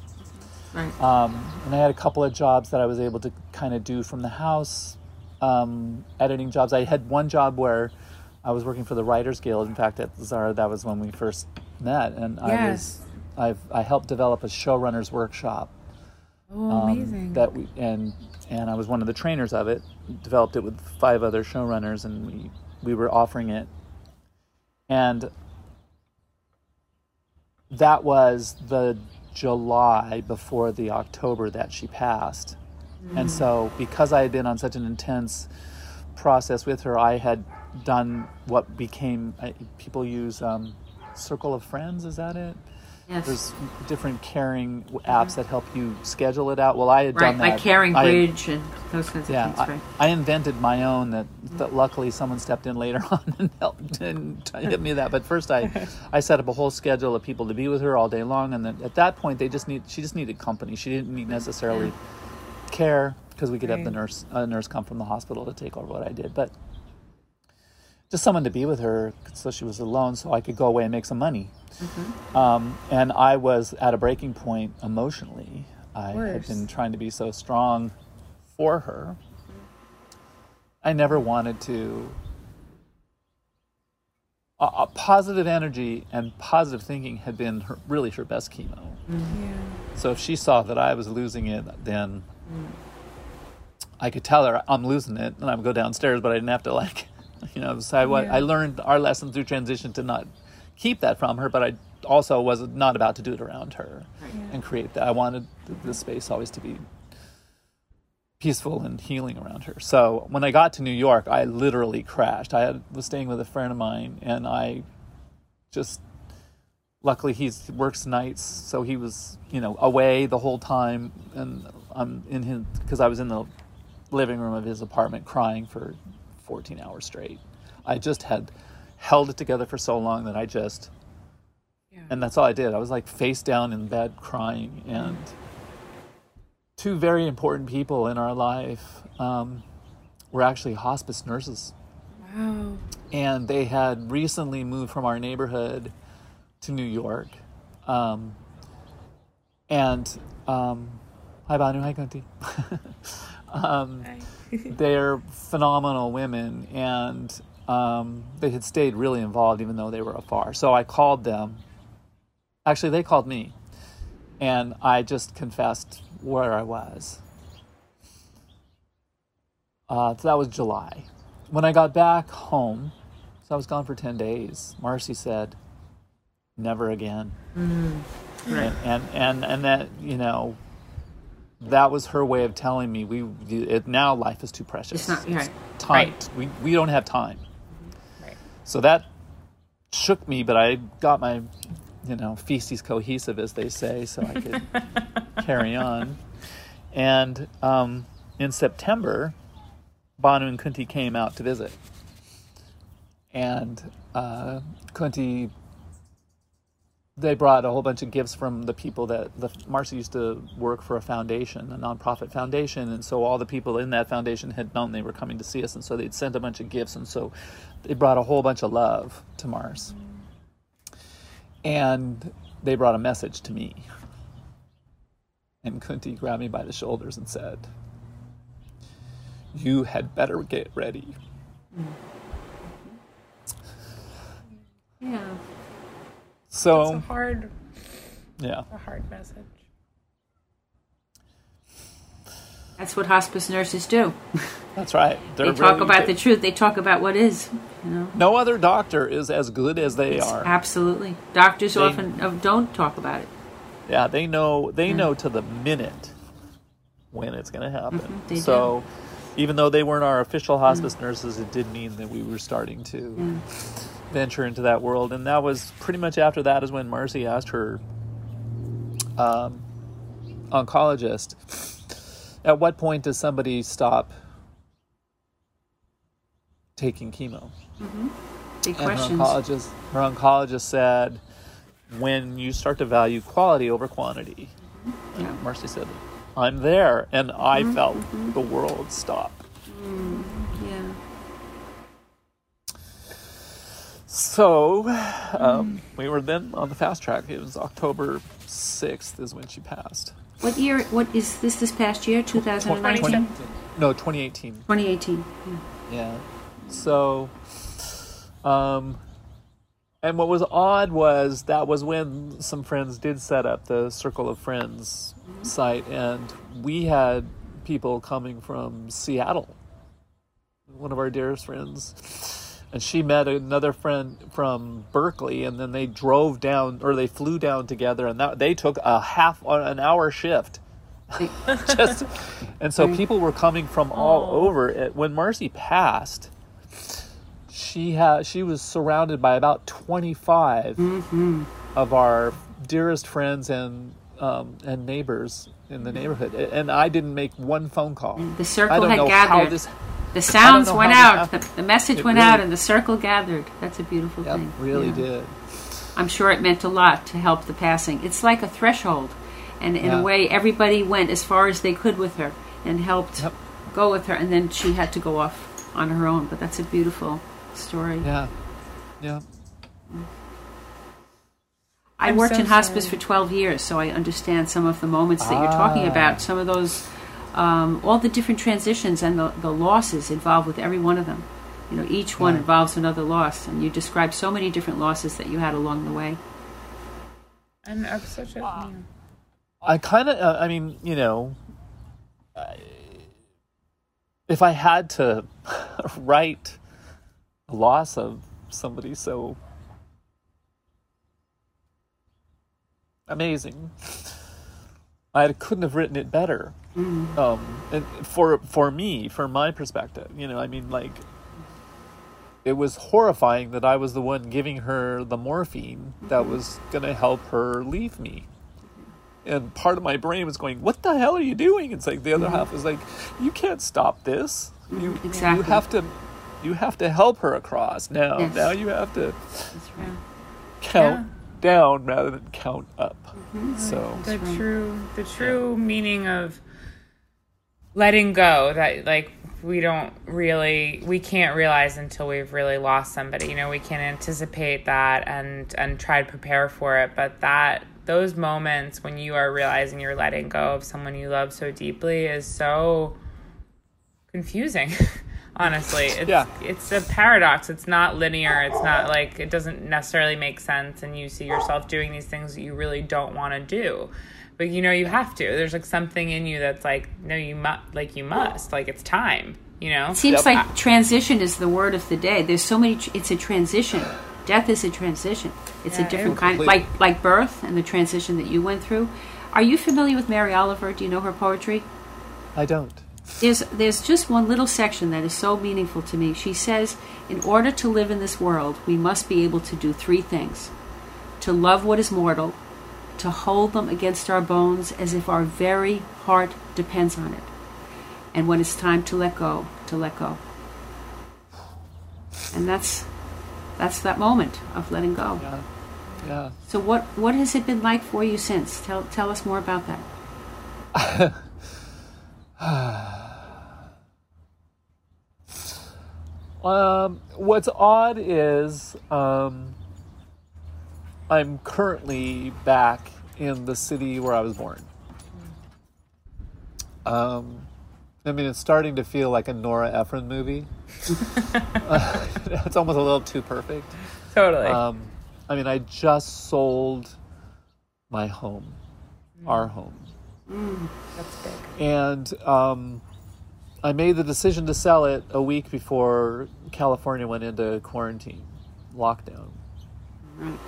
Right. Um, and I had a couple of jobs that I was able to kind of do from the house, um, editing jobs. I had one job where I was working for the Writers Guild. In fact, at Zara, that was when we first met, and I was I've I helped develop a showrunners workshop. Oh, um, amazing. That we and and I was one of the trainers of it. Developed it with five other showrunners, and we we were offering it, and that was the July before the October that she passed. And so, because I had been on such an intense process with her, I had done what became people use um, Circle of Friends. Is that it? Yes. There's different caring mm-hmm. apps that help you schedule it out. Well, I had right. done that. Like Caring I- Bridge and those kinds of yeah, things. I, Right. I invented my own that, mm-hmm. that luckily someone stepped in later on and helped and hit me that. But first I, I set up a whole schedule of people to be with her all day long. And then at that point they just need, she just needed company. She didn't need necessarily care because we could have the nurse, a nurse come from the hospital to take over what I did. But just someone to be with her so she was alone so I could go away and make some money. Mm-hmm. Um, and I was at a breaking point emotionally. I had been trying to be so strong for her. I never wanted to. A, a positive energy and positive thinking had been her, really her best chemo. Mm-hmm. yeah. So if she saw that I was losing it, then mm. I could tell her I'm losing it, and I would go downstairs. But I didn't have to like, you know. So I, Yeah. I learned our lesson through transition to not keep that from her, but I also was not about to do it around her and create that. I wanted the, the space always to be peaceful and healing around her. So when I got to New York, I literally crashed. I had, was staying with a friend of mine, and I just luckily he works nights, so he was you know away the whole time, and I'm in his because I was in the living room of his apartment crying for 14 hours straight. I just had held it together for so long that I just Yeah. and that's all I did. I was like face down in bed crying, and two very important people in our life um, were actually hospice nurses, Wow. and they had recently moved from our neighborhood to New York, um, and um, hi Banu, hi Kunti. um, they're phenomenal women, and um, they had stayed really involved even though they were afar. So I called them. Actually, they called me, and I just confessed where I was. Uh, so that was July. When I got back home, so I was gone for 10 days, Marcy said, never again. Mm. And, and, and, and that, you know, that was her way of telling me we it, now life is too precious. It's not right. time. Right. We we don't have time. Right. So that shook me, but I got my you know feces cohesive, as they say, so I could carry on. And um, in September, Banu and Kunti came out to visit, and uh, Kunti they brought a whole bunch of gifts from the people that the Marcy used to work for a foundation, a nonprofit foundation, and so all the people in that foundation had known they were coming to see us, and so they'd sent a bunch of gifts, and so they brought a whole bunch of love to Mars, and they brought a message to me, and Kunti grabbed me by the shoulders and said, "You had better get ready." Yeah. So It's a hard, yeah. a hard message. That's what hospice nurses do. That's right. They They're talk really- about the truth. They talk about what is. You know. No other doctor is as good as they are. Absolutely. Doctors They- often uh, don't talk about it. Yeah, they know. They know to the minute when it's going to happen. Mhm, they so, even though they weren't our official hospice nurses, it did mean that we were starting to venture into that world. And that was pretty much after that is when Marcy asked her um, oncologist, "At what point does somebody stop taking chemo?" Big And her oncologist, her oncologist said, when you start to value quality over quantity. Yeah. Marcy said, I'm there. And I Mm-hmm. felt the world stop. Yeah. So um, we were then on the fast track. It was October 6th is when she passed. What year? What is this? This past year, 2019, 20 no, 2018. 2018. Yeah. Yeah. So, um, and what was odd was that was when some friends did set up the Circle of Friends site, and we had people coming from Seattle, one of our dearest friends. And she met another friend from Berkeley, and then they drove down, or they flew down together, and that, they took a half uh, an hour shift. Just and so mm. people were coming from all over. It when marcy passed she had she was surrounded by about 25 mm-hmm. of our dearest friends and um, and neighbors in the mm. neighborhood. And i didn't make one phone call. The i circle don't had know how gathered. this The sounds went out. The, the message It went out, and the circle gathered. That's a beautiful yep, thing. really Yeah. did I'm sure it meant a lot to help the passing. It's like a threshold, and in Yeah. a way, everybody went as far as they could with her and helped Yep. go with her, and then she had to go off on her own. But that's a beautiful story. yeah yeah I I'm worked so in hospice sorry. for 12 years, so I understand some of the moments that you're talking Ah. about. Some of those, um, all the different transitions and the, the losses involved with every one of them. You know, each one Yeah. involves another loss, and you describe so many different losses that you had along the way. And of such a, yeah. I kind of, uh, I mean, you know, I, if I had to write a loss of somebody so amazing, I couldn't have written it better. Mm-hmm. Um, and for for me, for my perspective, you know, I mean, like, it was horrifying that I was the one giving her the morphine that mm-hmm. was going to help her leave me and part of my brain was going, "What the hell are you doing?" It's like the other mm-hmm. half was like, "You can't stop this. You Exactly. you have to you have to help her across now. Yes. Now you have to That's right. count down rather than count up." So the true the true meaning of letting go that like we don't really we can't realize until we've really lost somebody you know we can anticipate that and and try to prepare for it but that those moments when you are realizing you're letting go of someone you love so deeply is so confusing Honestly, it's Yeah. it's a paradox. It's not linear. It's not like it doesn't necessarily make sense, and you see yourself doing these things that you really don't want to do, but you know you have to. There's like something in you that's like, no, you must, like you must, like it's time. You know, It seems Yep. like transition is the word of the day. There's so many. tr- It's a transition. Death is a transition. It's Yeah, a different it- kind, Completely. like like birth and the transition that you went through. Are you familiar with Mary Oliver? Do you know her poetry? I don't. There's there's just one little section that is so meaningful to me. She says, "In order to live in this world, we must be able to do three things: to love what is mortal, to hold them against our bones as if our very heart depends on it, and when it's time to let go, to let go." And that's that's that moment of letting go. Yeah. Yeah. So what what has it been like for you since? Tell tell us more about that. Um, what's odd is um, I'm currently back in the city where I was born. Um, I mean, it's starting to feel like a Nora Ephron movie. Uh, it's almost a little too perfect. totally. Um, I mean, I just sold my home, our home. that's big. and um, I made the decision to sell it a week before California went into quarantine, lockdown, Right.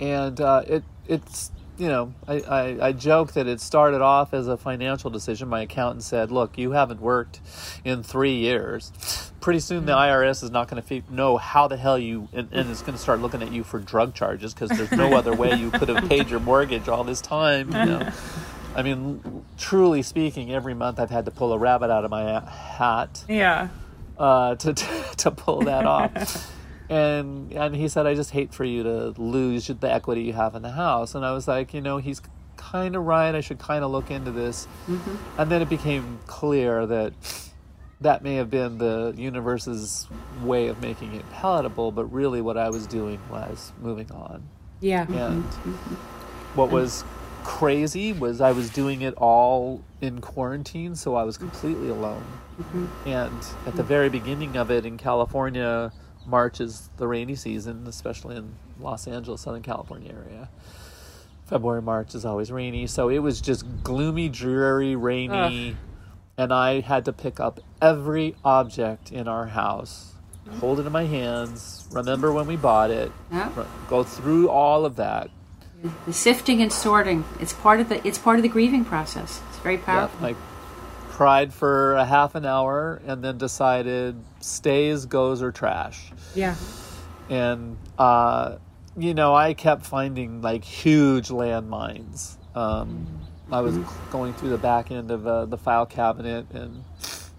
And uh, it it's you know I, I I joke that it started off as a financial decision. My accountant said, "Look, you haven't worked in three years. Pretty soon the IRS is not going to know how the hell you and, and it's going to start looking at you for drug charges because there's no other way you could have paid your mortgage all this time." You know. I mean, truly speaking, every month I've had to pull a rabbit out of my hat Yeah. uh, to to pull that off. And and he said, I just hate for you to lose the equity you have in the house. And I was like, you know, he's kind of right. I should kind of look into this. Mm-hmm. And then it became clear that that may have been the universe's way of making it palatable, but really what I was doing was moving on. Yeah. And mm-hmm. Mm-hmm. what was crazy was I was doing it all in quarantine, so I was completely alone. And at the very beginning of it in California, March is the rainy season, especially in Los Angeles, Southern California area. February, March is always rainy, so it was just gloomy, dreary, rainy, and I had to pick up every object in our house, hold it in my hands, remember when we bought it, Yeah. go through all of that. The sifting and sorting. It's part of the it's part of the grieving process. It's very Yeah, powerful. I cried for a half an hour and then decided stays, goes, or trash. Yeah. And uh, you know, I kept finding like huge landmines. Um, I was going through the back end of uh, the file cabinet, and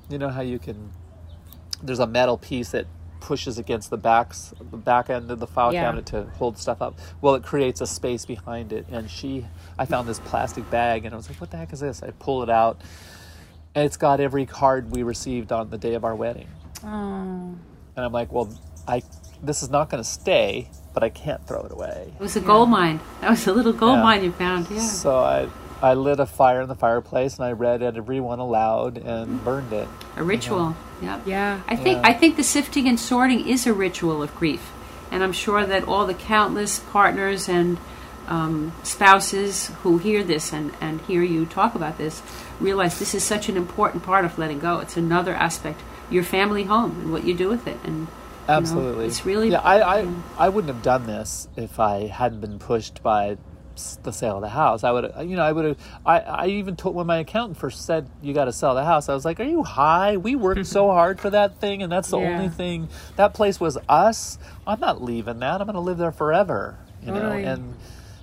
you know how you can. There's a metal piece that pushes against the backs, the back end of the file Yeah. cabinet to hold stuff up. Well, it creates a space behind it, and she, I found this plastic bag, and I was like, "What the heck is this?" I pull it out, and it's got every card we received on the day of our wedding. Oh. And I'm like, well, I this is not going to stay, but I can't throw it away. It was a gold mine. That was a little gold Yeah. mine you found. Yeah. So I I lit a fire in the fireplace and I read every one aloud and burned it. A ritual. Yeah. Yeah. I think Yeah. I think the sifting and sorting is a ritual of grief, and I'm sure that all the countless partners and um, spouses who hear this and, and hear you talk about this realize this is such an important part of letting go. It's another aspect, your family home and what you do with it, and you know, Absolutely. it's really Yeah, I, I I wouldn't have done this if I hadn't been pushed by the sale of the house. I would you know, I would have I, I even told when my accountant first said you got to sell the house. I was like, "Are you high? We worked so hard for that thing and that's the Yeah. only thing. That place was us. I'm not leaving that. I'm going to live there forever." You know, and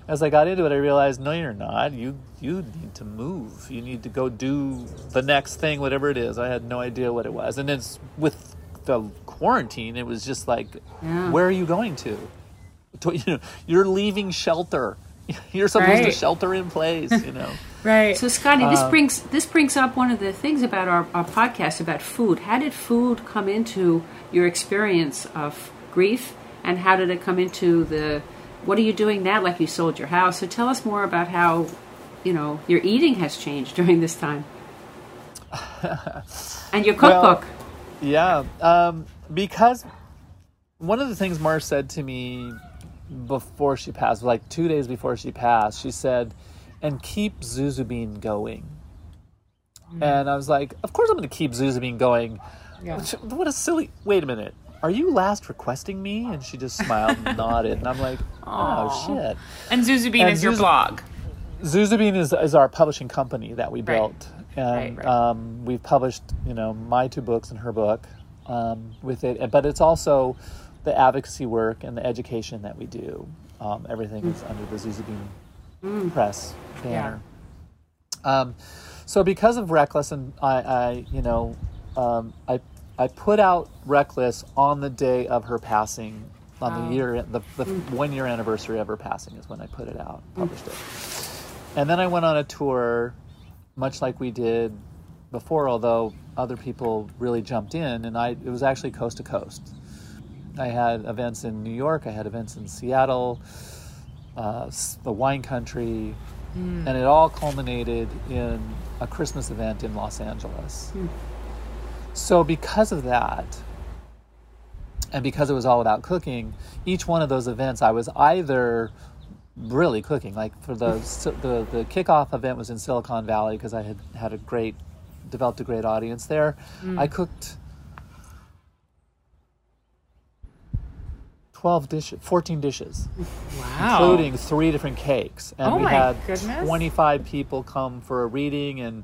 as I got into it, I realized, no, you're not. You you need to move. You need to go do the next thing, whatever it is. I had no idea what it was, and it's with the quarantine. It was just like, Yeah. where are you going to? To- You know, you're leaving shelter. You're supposed to shelter in place. You know. Right. So, Scotty, this um, brings this brings up one of the things about our, our podcast about food. How did food come into your experience of grief, and how did it come into the? What are you doing now? Like you sold your house. So, tell us more about how, you know, your eating has changed during this time, and your Well, cookbook. Yeah, um, because one of the things Marsh said to me before she passed, like two days before she passed, she said, "And keep Zuzubin going." And I was like, "Of course I'm going to keep Zuzubin going." Yeah. What a silly! Wait a minute. Are you last requesting me? And she just smiled and nodded, and I'm like, "Oh Aw. shit." And Zuzubine And is your Zuzu- blog. Zuzubin is, is our publishing company that we Right. built, and Right, right. Um, we've published you know my two books and her book um, with it, but it's also the advocacy work and the education that we do. Um, everything is under the Zuzubin Press banner. Um, so because of Reckless, and I, I you know, um, I I put out Reckless on the day of her passing, on the year the, the one year anniversary of her passing is when I put it out, published it, and then I went on a tour, much like we did before, although other people really jumped in, and I it was actually coast to coast. I had events in New York, I had events in Seattle, uh, the wine country, and it all culminated in a Christmas event in Los Angeles. So, because of that, and because it was all about cooking, each one of those events I was either really cooking. Like for the the, the kickoff event was in Silicon Valley because I had had a great developed a great audience there. Mm. I cooked 12 dishes, 14 dishes Wow. including three different cakes. And Oh we had goodness. 25 people come for a reading and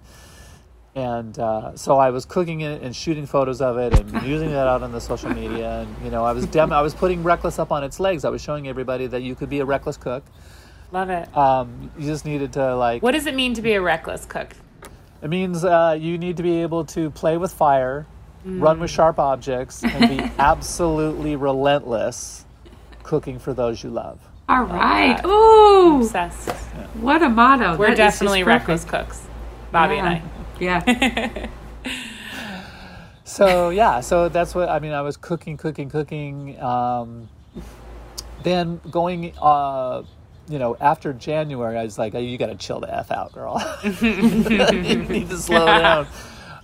and uh, so I was cooking it and shooting photos of it and using that out on the social media and you know I was dem- I was putting reckless up on its legs. I was showing everybody that you could be a reckless cook. Love it. Um, you just needed to like What does it mean to be a reckless cook? it means uh, you need to be able to play with fire, run Mm. with sharp objects, and be absolutely relentless cooking for those you love. All right. Ooh, Obsessed. what a motto. We're That is just definitely reckless cooks. Bobby and I. Yeah. so yeah so that's what i mean i was cooking cooking cooking um, then going uh, you know after january i was like oh, you gotta chill the f out girl you need to slow down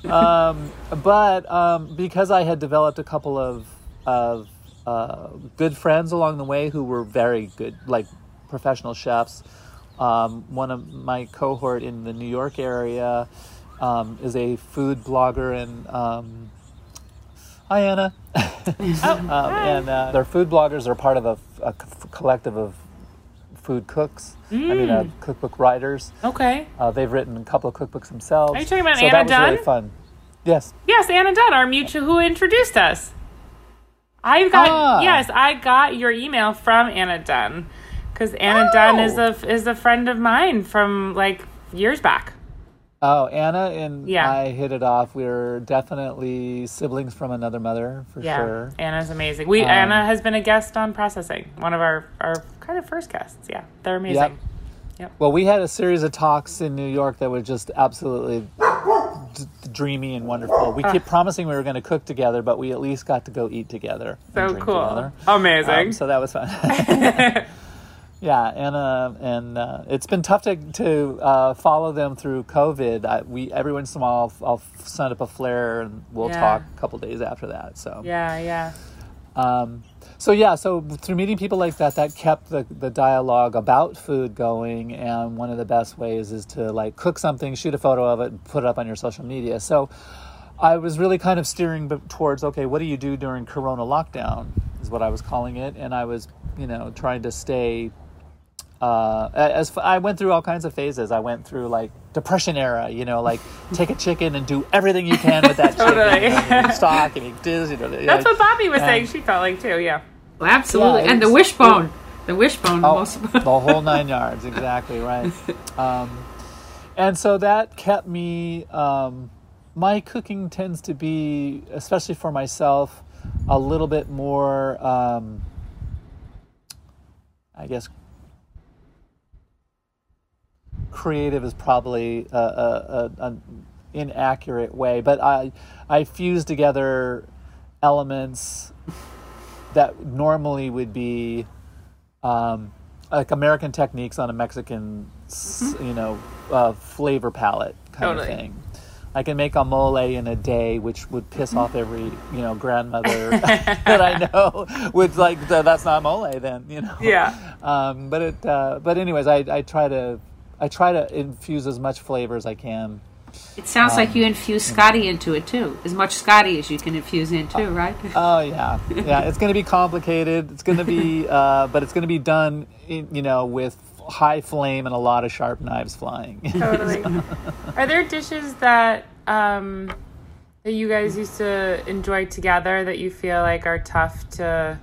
um, but um, because i had developed a couple of of uh, good friends along the way who were very good like professional chefs um, one of my cohort in the new york area um, is a food blogger and um, hi Anna. um, and uh, they're food bloggers. They're part of a, a c- collective of food cooks. I mean, uh, cookbook writers. Okay. Uh, they've written a couple of cookbooks themselves. Are you talking about so Anna that was really fun. Yes. Yes, Anna Dunn, our mutual who introduced us. I got Ah. yes, I got your email from Anna Dunn because Anna Dunn is Oh. a is a friend of mine from like years back. Oh, Anna and Yeah. I hit it off. We are definitely siblings from another mother, for Yeah, sure. Anna's amazing. We Um, Anna has been a guest on Processing, one of our our kind of first guests. Yeah, they're amazing. Yep. Well, we had a series of talks in New York that were just absolutely d- dreamy and wonderful. We kept promising we were going to cook together, but we at least got to go eat together. So cool, together. amazing. Um, so that was fun. yeah, and uh, and uh, it's been tough to to uh, follow them through COVID. I, we every once in a while I'll, I'll send up a flare and we'll Yeah. talk a couple days after that. So yeah, yeah. um, so yeah, so through meeting people like that, that kept the, the dialogue about food going. And one of the best ways is to like cook something, shoot a photo of it, and put it up on your social media. So I was really kind of steering towards okay, what do you do during Corona lockdown? Is what I was calling it, and I was you know trying to stay. Uh, as f- I went through all kinds of phases, I went through like depression era. You know, like take a chicken and do everything you can with that Totally. chicken, and make stock and make this. You know, That's what Bobby was and- saying. She felt like too. Yeah. Well, absolutely. Yeah, and the it's- wishbone. The wishbone. Oh, most the whole nine yards, exactly right. Um, and so that kept me. Um, my cooking tends to be, especially for myself, a little bit more. Um, I guess creative is probably a, a, a, an inaccurate way, but I I fuse together elements that normally would be um, like American techniques on a Mexican, s you know, uh, flavor palette kind Totally. of thing. I can make a mole in a day, which would piss off every you know grandmother that I know. Would like that's not mole then, you know. Yeah. Um, but it. Uh, but anyways, I, I try to I try to infuse as much flavor as I can. It sounds like you infuse Scotty into it too. As much Scotty as you can infuse in too, right? Oh yeah, yeah. It's going to be complicated. It's going to be, uh, but it's going to be done, in, you know, with high flame and a lot of sharp knives flying. Totally. Are there dishes that um, that you guys used to enjoy together that you feel like are tough to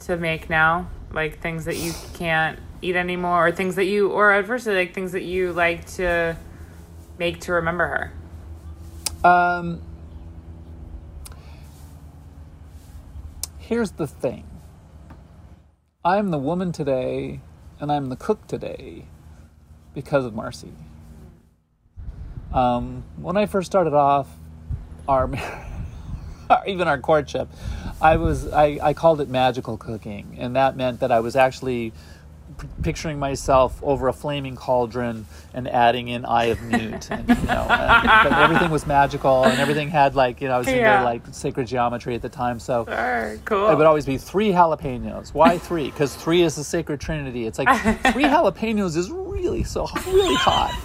to make now? Like things that you can't eat anymore, or things that you, or adversely, like things that you like to make to remember her. Um, here's the thing I'm the woman today, and I'm the cook today because of Marcy. Um, when I first started off, our even our courtship, I was I, I called it magical cooking, and that meant that I was actually p- picturing myself over a flaming cauldron and adding in eye of newt, and, you know, and, but everything was magical, and everything had like you know I was Yeah. into like sacred geometry at the time, so. Sure, cool. It would always be three jalapenos. Why three? Because three is the sacred trinity. It's like three jalapenos is really so really hot.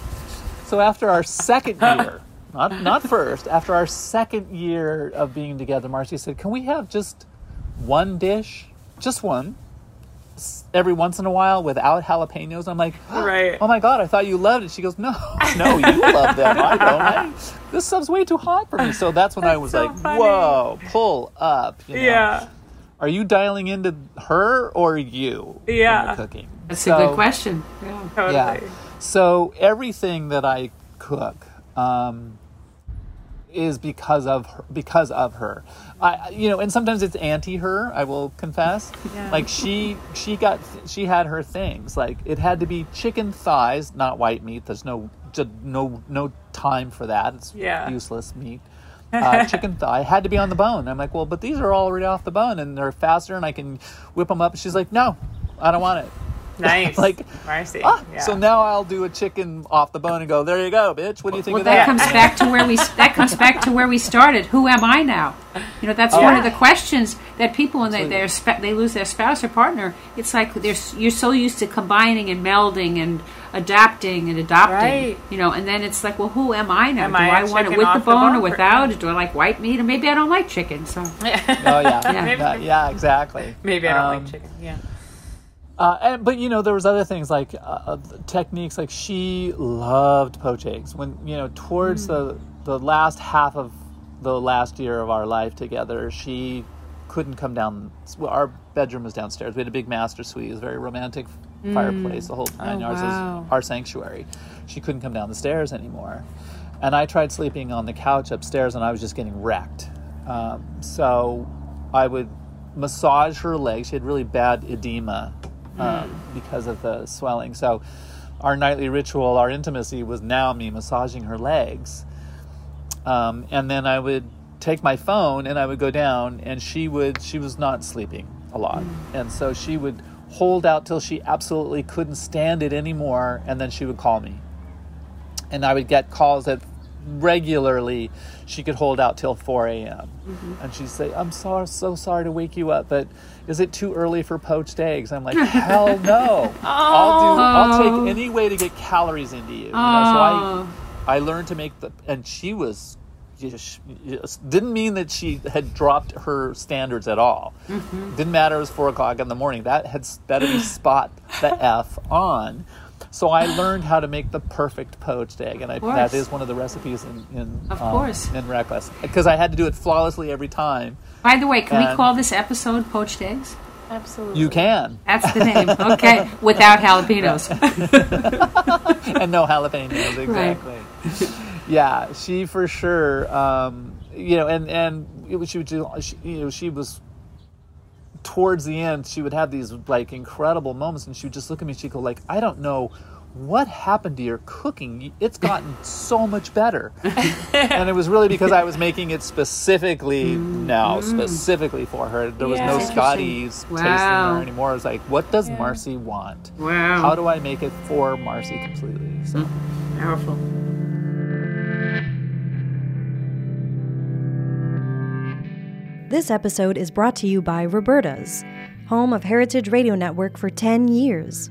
So after our second year, not not first, after our second year of being together, Marcy said, "Can we have just one dish, just one, every once in a while without jalapenos?" I'm like, Right. Oh my god, I thought you loved it. She goes, No, no, you love them. I don't. I, this stuff's way too hot for me. So that's when I was so like, funny. Whoa, pull up. You know? yeah. Are you dialing into her or you? Yeah. cooking. That's So- a good question. Yeah. Totally. Yeah. So everything that I cook um, is because of her, because of her. I you know, and sometimes it's anti her. I will confess. Yeah. Like she she got she had her things. Like it had to be chicken thighs, not white meat. There's no no no time for that. It's Yeah. useless meat. Uh, chicken thigh had to be on the bone. I'm like, well, but these are already off the bone and they're faster, and I can whip them up. She's like, no, I don't want it. Nice. Like, Marcy. Ah, yeah. So now I'll do a chicken off the bone and go, there you go, bitch. What do you think Well, of that that? comes back to where we that comes back to where we started. Who am I now? You know, that's one of the questions that people when they they're sp- they lose their spouse or partner. It's like they're you're so used to combining and melding and adapting and adopting. Right. You know, and then it's like, well, who am I now? Am do I want it with the off the bone or without? it? Do I like white meat? Or maybe I don't like chicken. So oh, yeah. yeah. Yeah, exactly. Maybe I don't Um, like chicken. Yeah. Uh, and, but you know, there was other things like uh, techniques. Like she loved poached eggs. When you know, towards the the last half of the last year of our life together, she couldn't come down. well, Our bedroom was downstairs. We had a big master suite. It was a very romantic fireplace. The whole nine yards wow. was our sanctuary. She couldn't come down the stairs anymore, and I tried sleeping on the couch upstairs, and I was just getting wrecked. Um, so I would massage her legs. She had really bad edema um, because of the swelling. So our nightly ritual, our intimacy, was now me massaging her legs. Um, and then I would take my phone and I would go down, and she would. She was not sleeping a lot, and so she would hold out till she absolutely couldn't stand it anymore, and then she would call me. And I would get calls that regularly she could hold out till 4 a.m. And she'd say, I'm so, so sorry to wake you up, but is it too early for poached eggs? I'm like, hell no. I'll do, I'll take any way to get calories into you. you know, so I, I learned to make the, and she was, just, just- didn't mean that she had dropped her standards at all. Didn't matter. It was four o'clock in the morning. That had better be spot the f on. So I learned how to make the perfect poached egg, and I, that is one of the recipes in in, Of um, course. in Reckless because I had to do it flawlessly every time. By the way, can we call this episode "Poached Eggs"? Absolutely. You can, That's the name. Okay, without jalapenos. and no jalapenos exactly. yeah, she for sure. Um, you know, and and it was, she would do. She, you know, she was towards the end. She would have these like incredible moments, and she would just look at me. She'd go like, "I don't know." what happened to your cooking? It's gotten so much better. and it was really because I was making it specifically mm. now, specifically for her. There yeah. was no Scotty's wow. in her anymore. It's like, what does yeah. Marcy want? Wow. How do I make it for Marcy completely? So mm-hmm. powerful. This episode is brought to you by Roberta's, home of Heritage Radio Network for 10 years.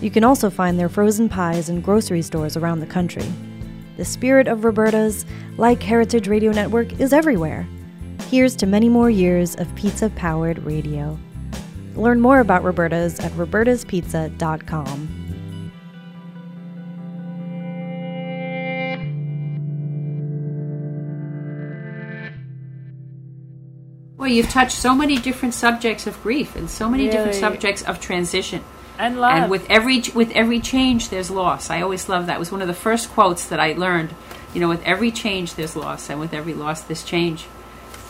You can also find their frozen pies in grocery stores around the country. The spirit of Roberta's, like Heritage Radio Network, is everywhere. Here's to many more years of pizza powered radio. Learn more about Roberta's at robertaspizza.com. Well, you've touched so many different subjects of grief and so many different subjects of transition. And love. And with every with every change, there's loss. I always love that. It was one of the first quotes that I learned. You know, with every change, there's loss, and with every loss, there's change.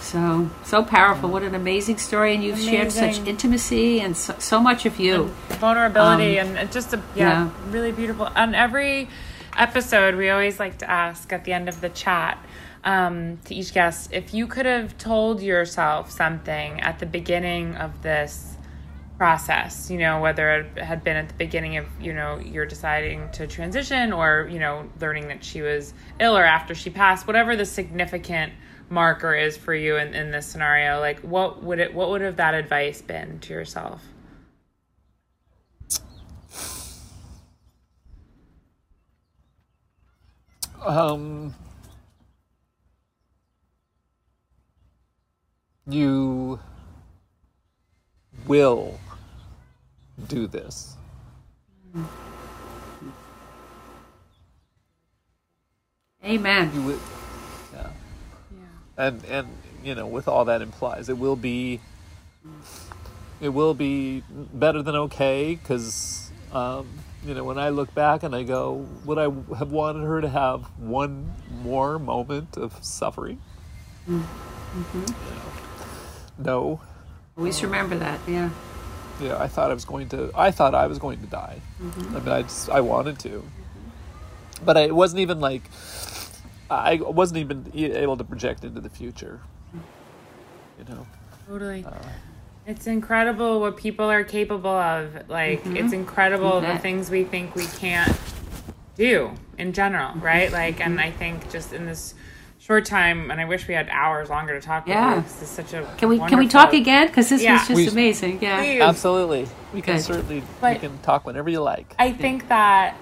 So so powerful. What an amazing story, and you've shared such intimacy and so, so much of you. vulnerability Um, and just a yeah, yeah. really beautiful on every episode we always like to ask at the end of the chat um, to each guest if you could have told yourself something at the beginning of this process you know whether it had been at the beginning of you know you're deciding to transition or you know learning that she was ill or after she passed whatever the significant marker is for you in, in this scenario like what would it what would have that advice been to yourself? Um, you will do this. Amen. You will, yeah. yeah. And and you know, with all that implies, it will be. It will be better than okay because, um, you know, when I look back and I go, would I have wanted her to have one more moment of suffering? You know, no. Always remember that. Yeah. Yeah, I thought I was going to. I thought I was going to die. Mm-hmm. I mean, I just I wanted to, but I, it wasn't even like I wasn't even e- able to project into the future. You know, Totally. Uh, it's incredible what people are capable of. Like, mm-hmm. it's incredible You the things we think we can't do in general, right? Like, and mm-hmm. I think just in this short time, and I wish we had hours longer to talk Yeah. with you. This is such a Can we can we talk again? Because this Yeah. was just We- amazing. Yeah. Please. absolutely. We can Good. certainly we can talk whenever you like. I think that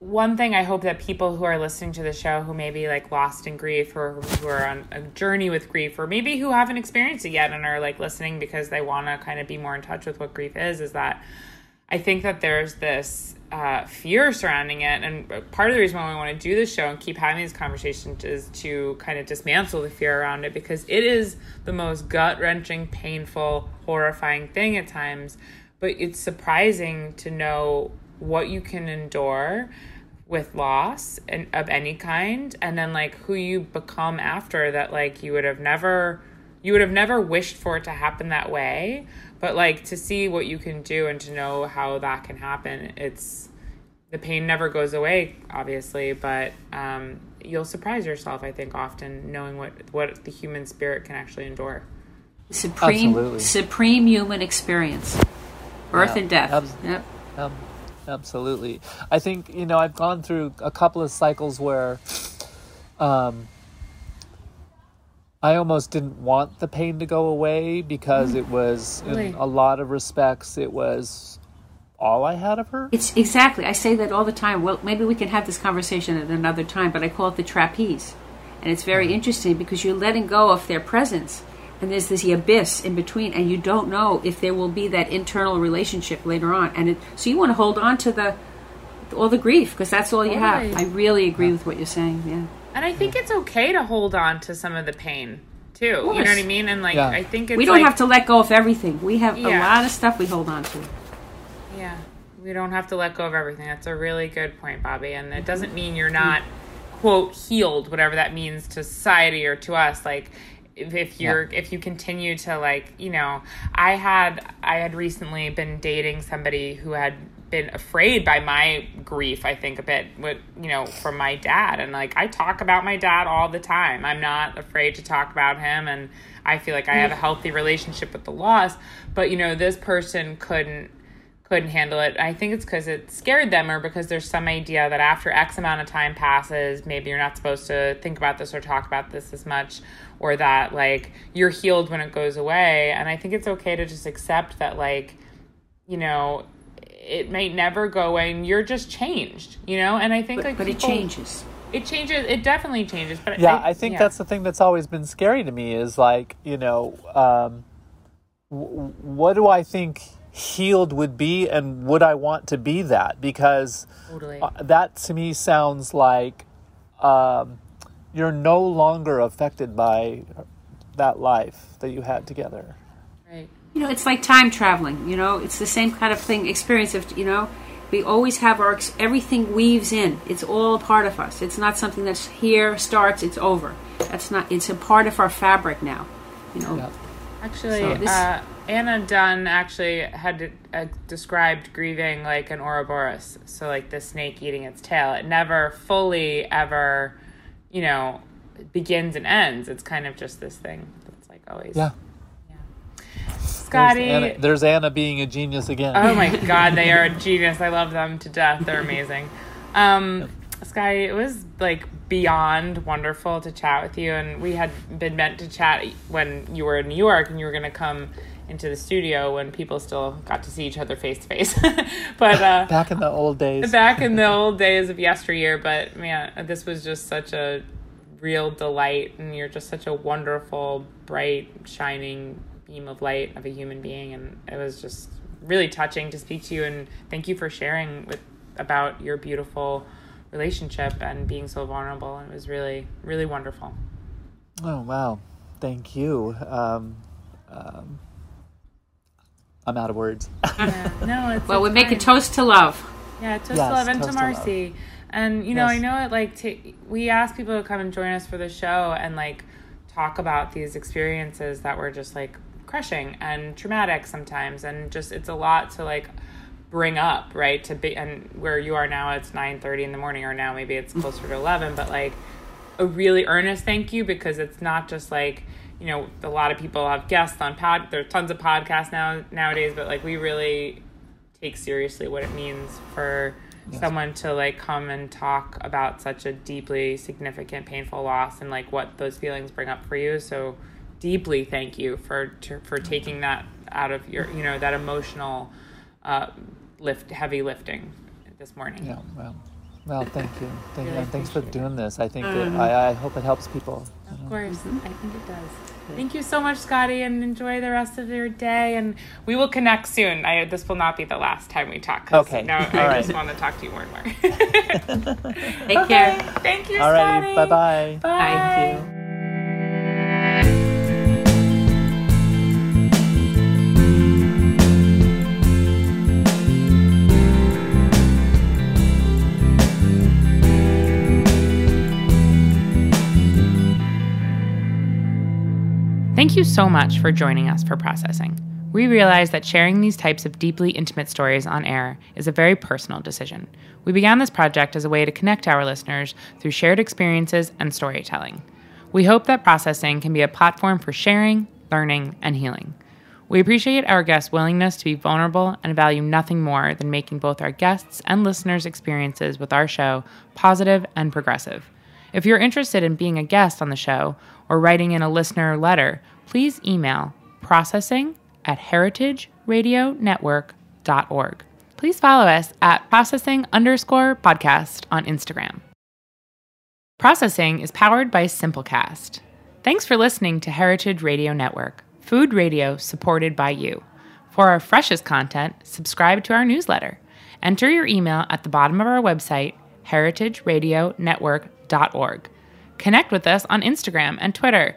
one thing I hope that people who are listening to the show who may be like lost in grief or who are on a journey with grief or maybe who haven't experienced it yet and are like listening because they want to kind of be more in touch with what grief is is that I think that there's this uh, fear surrounding it, and part of the reason why we want to do this show and keep having these conversations is to kind of dismantle the fear around it because it is the most gut wrenching, painful, horrifying thing at times. But it's surprising to know what you can endure with loss and of any kind, and then like who you become after that. Like you would have never you would have never wished for it to happen that way but like to see what you can do and to know how that can happen it's the pain never goes away obviously but um, you'll surprise yourself i think often knowing what what the human spirit can actually endure Supreme Absolutely. supreme human experience. Birth Yeah. and death. Abs- Yep. Um, absolutely. I think you know I've gone through a couple of cycles where, um, I almost didn't want the pain to go away because hmm. it was, Really? in a lot of respects, it was all I had of her. It's exactly. I say that all the time. Well, maybe we can have this conversation at another time, but I call it the trapeze. And it's very hmm. interesting because you're letting go of their presence and there's this abyss in between, and you don't know if there will be that internal relationship later on. And it, so you want to hold on to the all the grief because that's all you have. I really agree with what you're saying. Yeah. And I think it's okay to hold on to some of the pain too. You know what I mean? And like Yeah. I think it's we don't like- have to let go of everything. We have a lot of stuff we hold on to. Yeah, we don't have to let go of everything. That's a really good point, Bobby. And it doesn't mean you're not quote healed, whatever that means to society or to us. Like if, if you're if you continue to like you know, I had I had recently been dating somebody who had been afraid by my grief i think a bit with you know from my dad and like i talk about my dad all the time i'm not afraid to talk about him and i feel like i have a healthy relationship with the loss but you know this person couldn't couldn't handle it. I think it's because it scared them, or because there's some idea that after X amount of time passes, maybe you're not supposed to think about this or talk about this as much, or that like you're healed when it goes away. And I think it's okay to just accept that, like, you know, it may never go away, and you're just changed, you know. And I think But, like but it changes. It changes. It definitely changes. But yeah i, think yeah. that's the thing that's always been scary to me is like you know um, w- what do i think healed would be and would i want to be that because totally. uh, that to me sounds like um, you're no longer affected by that life that you had together right. You know, it's like time traveling. You know, it's the same kind of thing. Experience of you know, we always have our everything weaves in. It's all a part of us. It's not something that's here starts. It's over. That's not. It's a part of our fabric now. You know. Yeah. Actually, So this- uh, Anna Dunn actually had uh, described grieving like an Ouroboros, so like the snake eating its tail. It never fully ever, you know, begins and ends. It's kind of just this thing that's like always. yeah Scotty. There's Anna, there's Anna being a genius again. Oh my god, they are a genius. I love them to death. They're amazing. Um, Sky, it was like beyond wonderful to chat with you, and we had been meant to chat when you were in New York, and you were going to come into the studio when people still got to see each other face to face. But uh, Back in the old days. back in the old days of yesteryear. But man, this was just such a real delight, and you're just such a wonderful, bright, shining beam of light of a human being, and it was just really touching to speak to you. And thank you for sharing with about your beautiful relationship and being so vulnerable. and It was really, really wonderful. Oh wow, thank you. Um, um, I'm out of words. Yeah, no, it's Well, we make a toast to love. Yeah, toast Yes, to love and to toast to. Marcy. And you know, I know it like t- we ask people to come and join us for the show and like talk about these experiences that were just like crushing and traumatic sometimes and just it's a lot to like bring up, right? To be and where you are now it's 9:30 in the morning or now maybe it's closer to 11, but like a really earnest thank you because it's not just like you know a lot of people have guests on pod there's tons of podcasts now nowadays but like we really take seriously what it means for someone to like come and talk about such a deeply significant painful loss and like what those feelings bring up for you so deeply thank you for to, for taking that out of your you know that emotional uh, lift heavy lifting this morning Yeah, well, well, thank you, thank you, Really and thanks for appreciate it. doing this. I think that, I, I hope it helps people. Of course, I think it does. Thank you so much, Scotty, and enjoy the rest of your day. And we will connect soon. I, this will not be the last time we talk. Okay, Now I right. just want to talk to you more and more. Take okay. care. Thank you, Alrighty, Scotty. bye bye. Bye. Thank you. Thank you so much for joining us for processing. We realize that sharing these types of deeply intimate stories on air is a very personal decision. We began this project as a way to connect our listeners through shared experiences and storytelling. We hope that processing can be a platform for sharing, learning, and healing. We appreciate our guests' willingness to be vulnerable and value nothing more than making both our guests' and listeners' experiences with our show positive and progressive. If you're interested in being a guest on the show or writing in a listener letter, please email processing at heritageradionetwork.org. Please follow us at processing underscore podcast on Instagram. Processing is powered by Simplecast. Thanks for listening to Heritage Radio Network, food radio supported by you. For our freshest content, subscribe to our newsletter. Enter your email at the bottom of our website, heritageradionetwork.org. Connect with us on Instagram and Twitter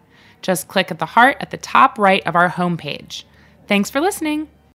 Just click at the heart at the top right of our homepage. Thanks for listening.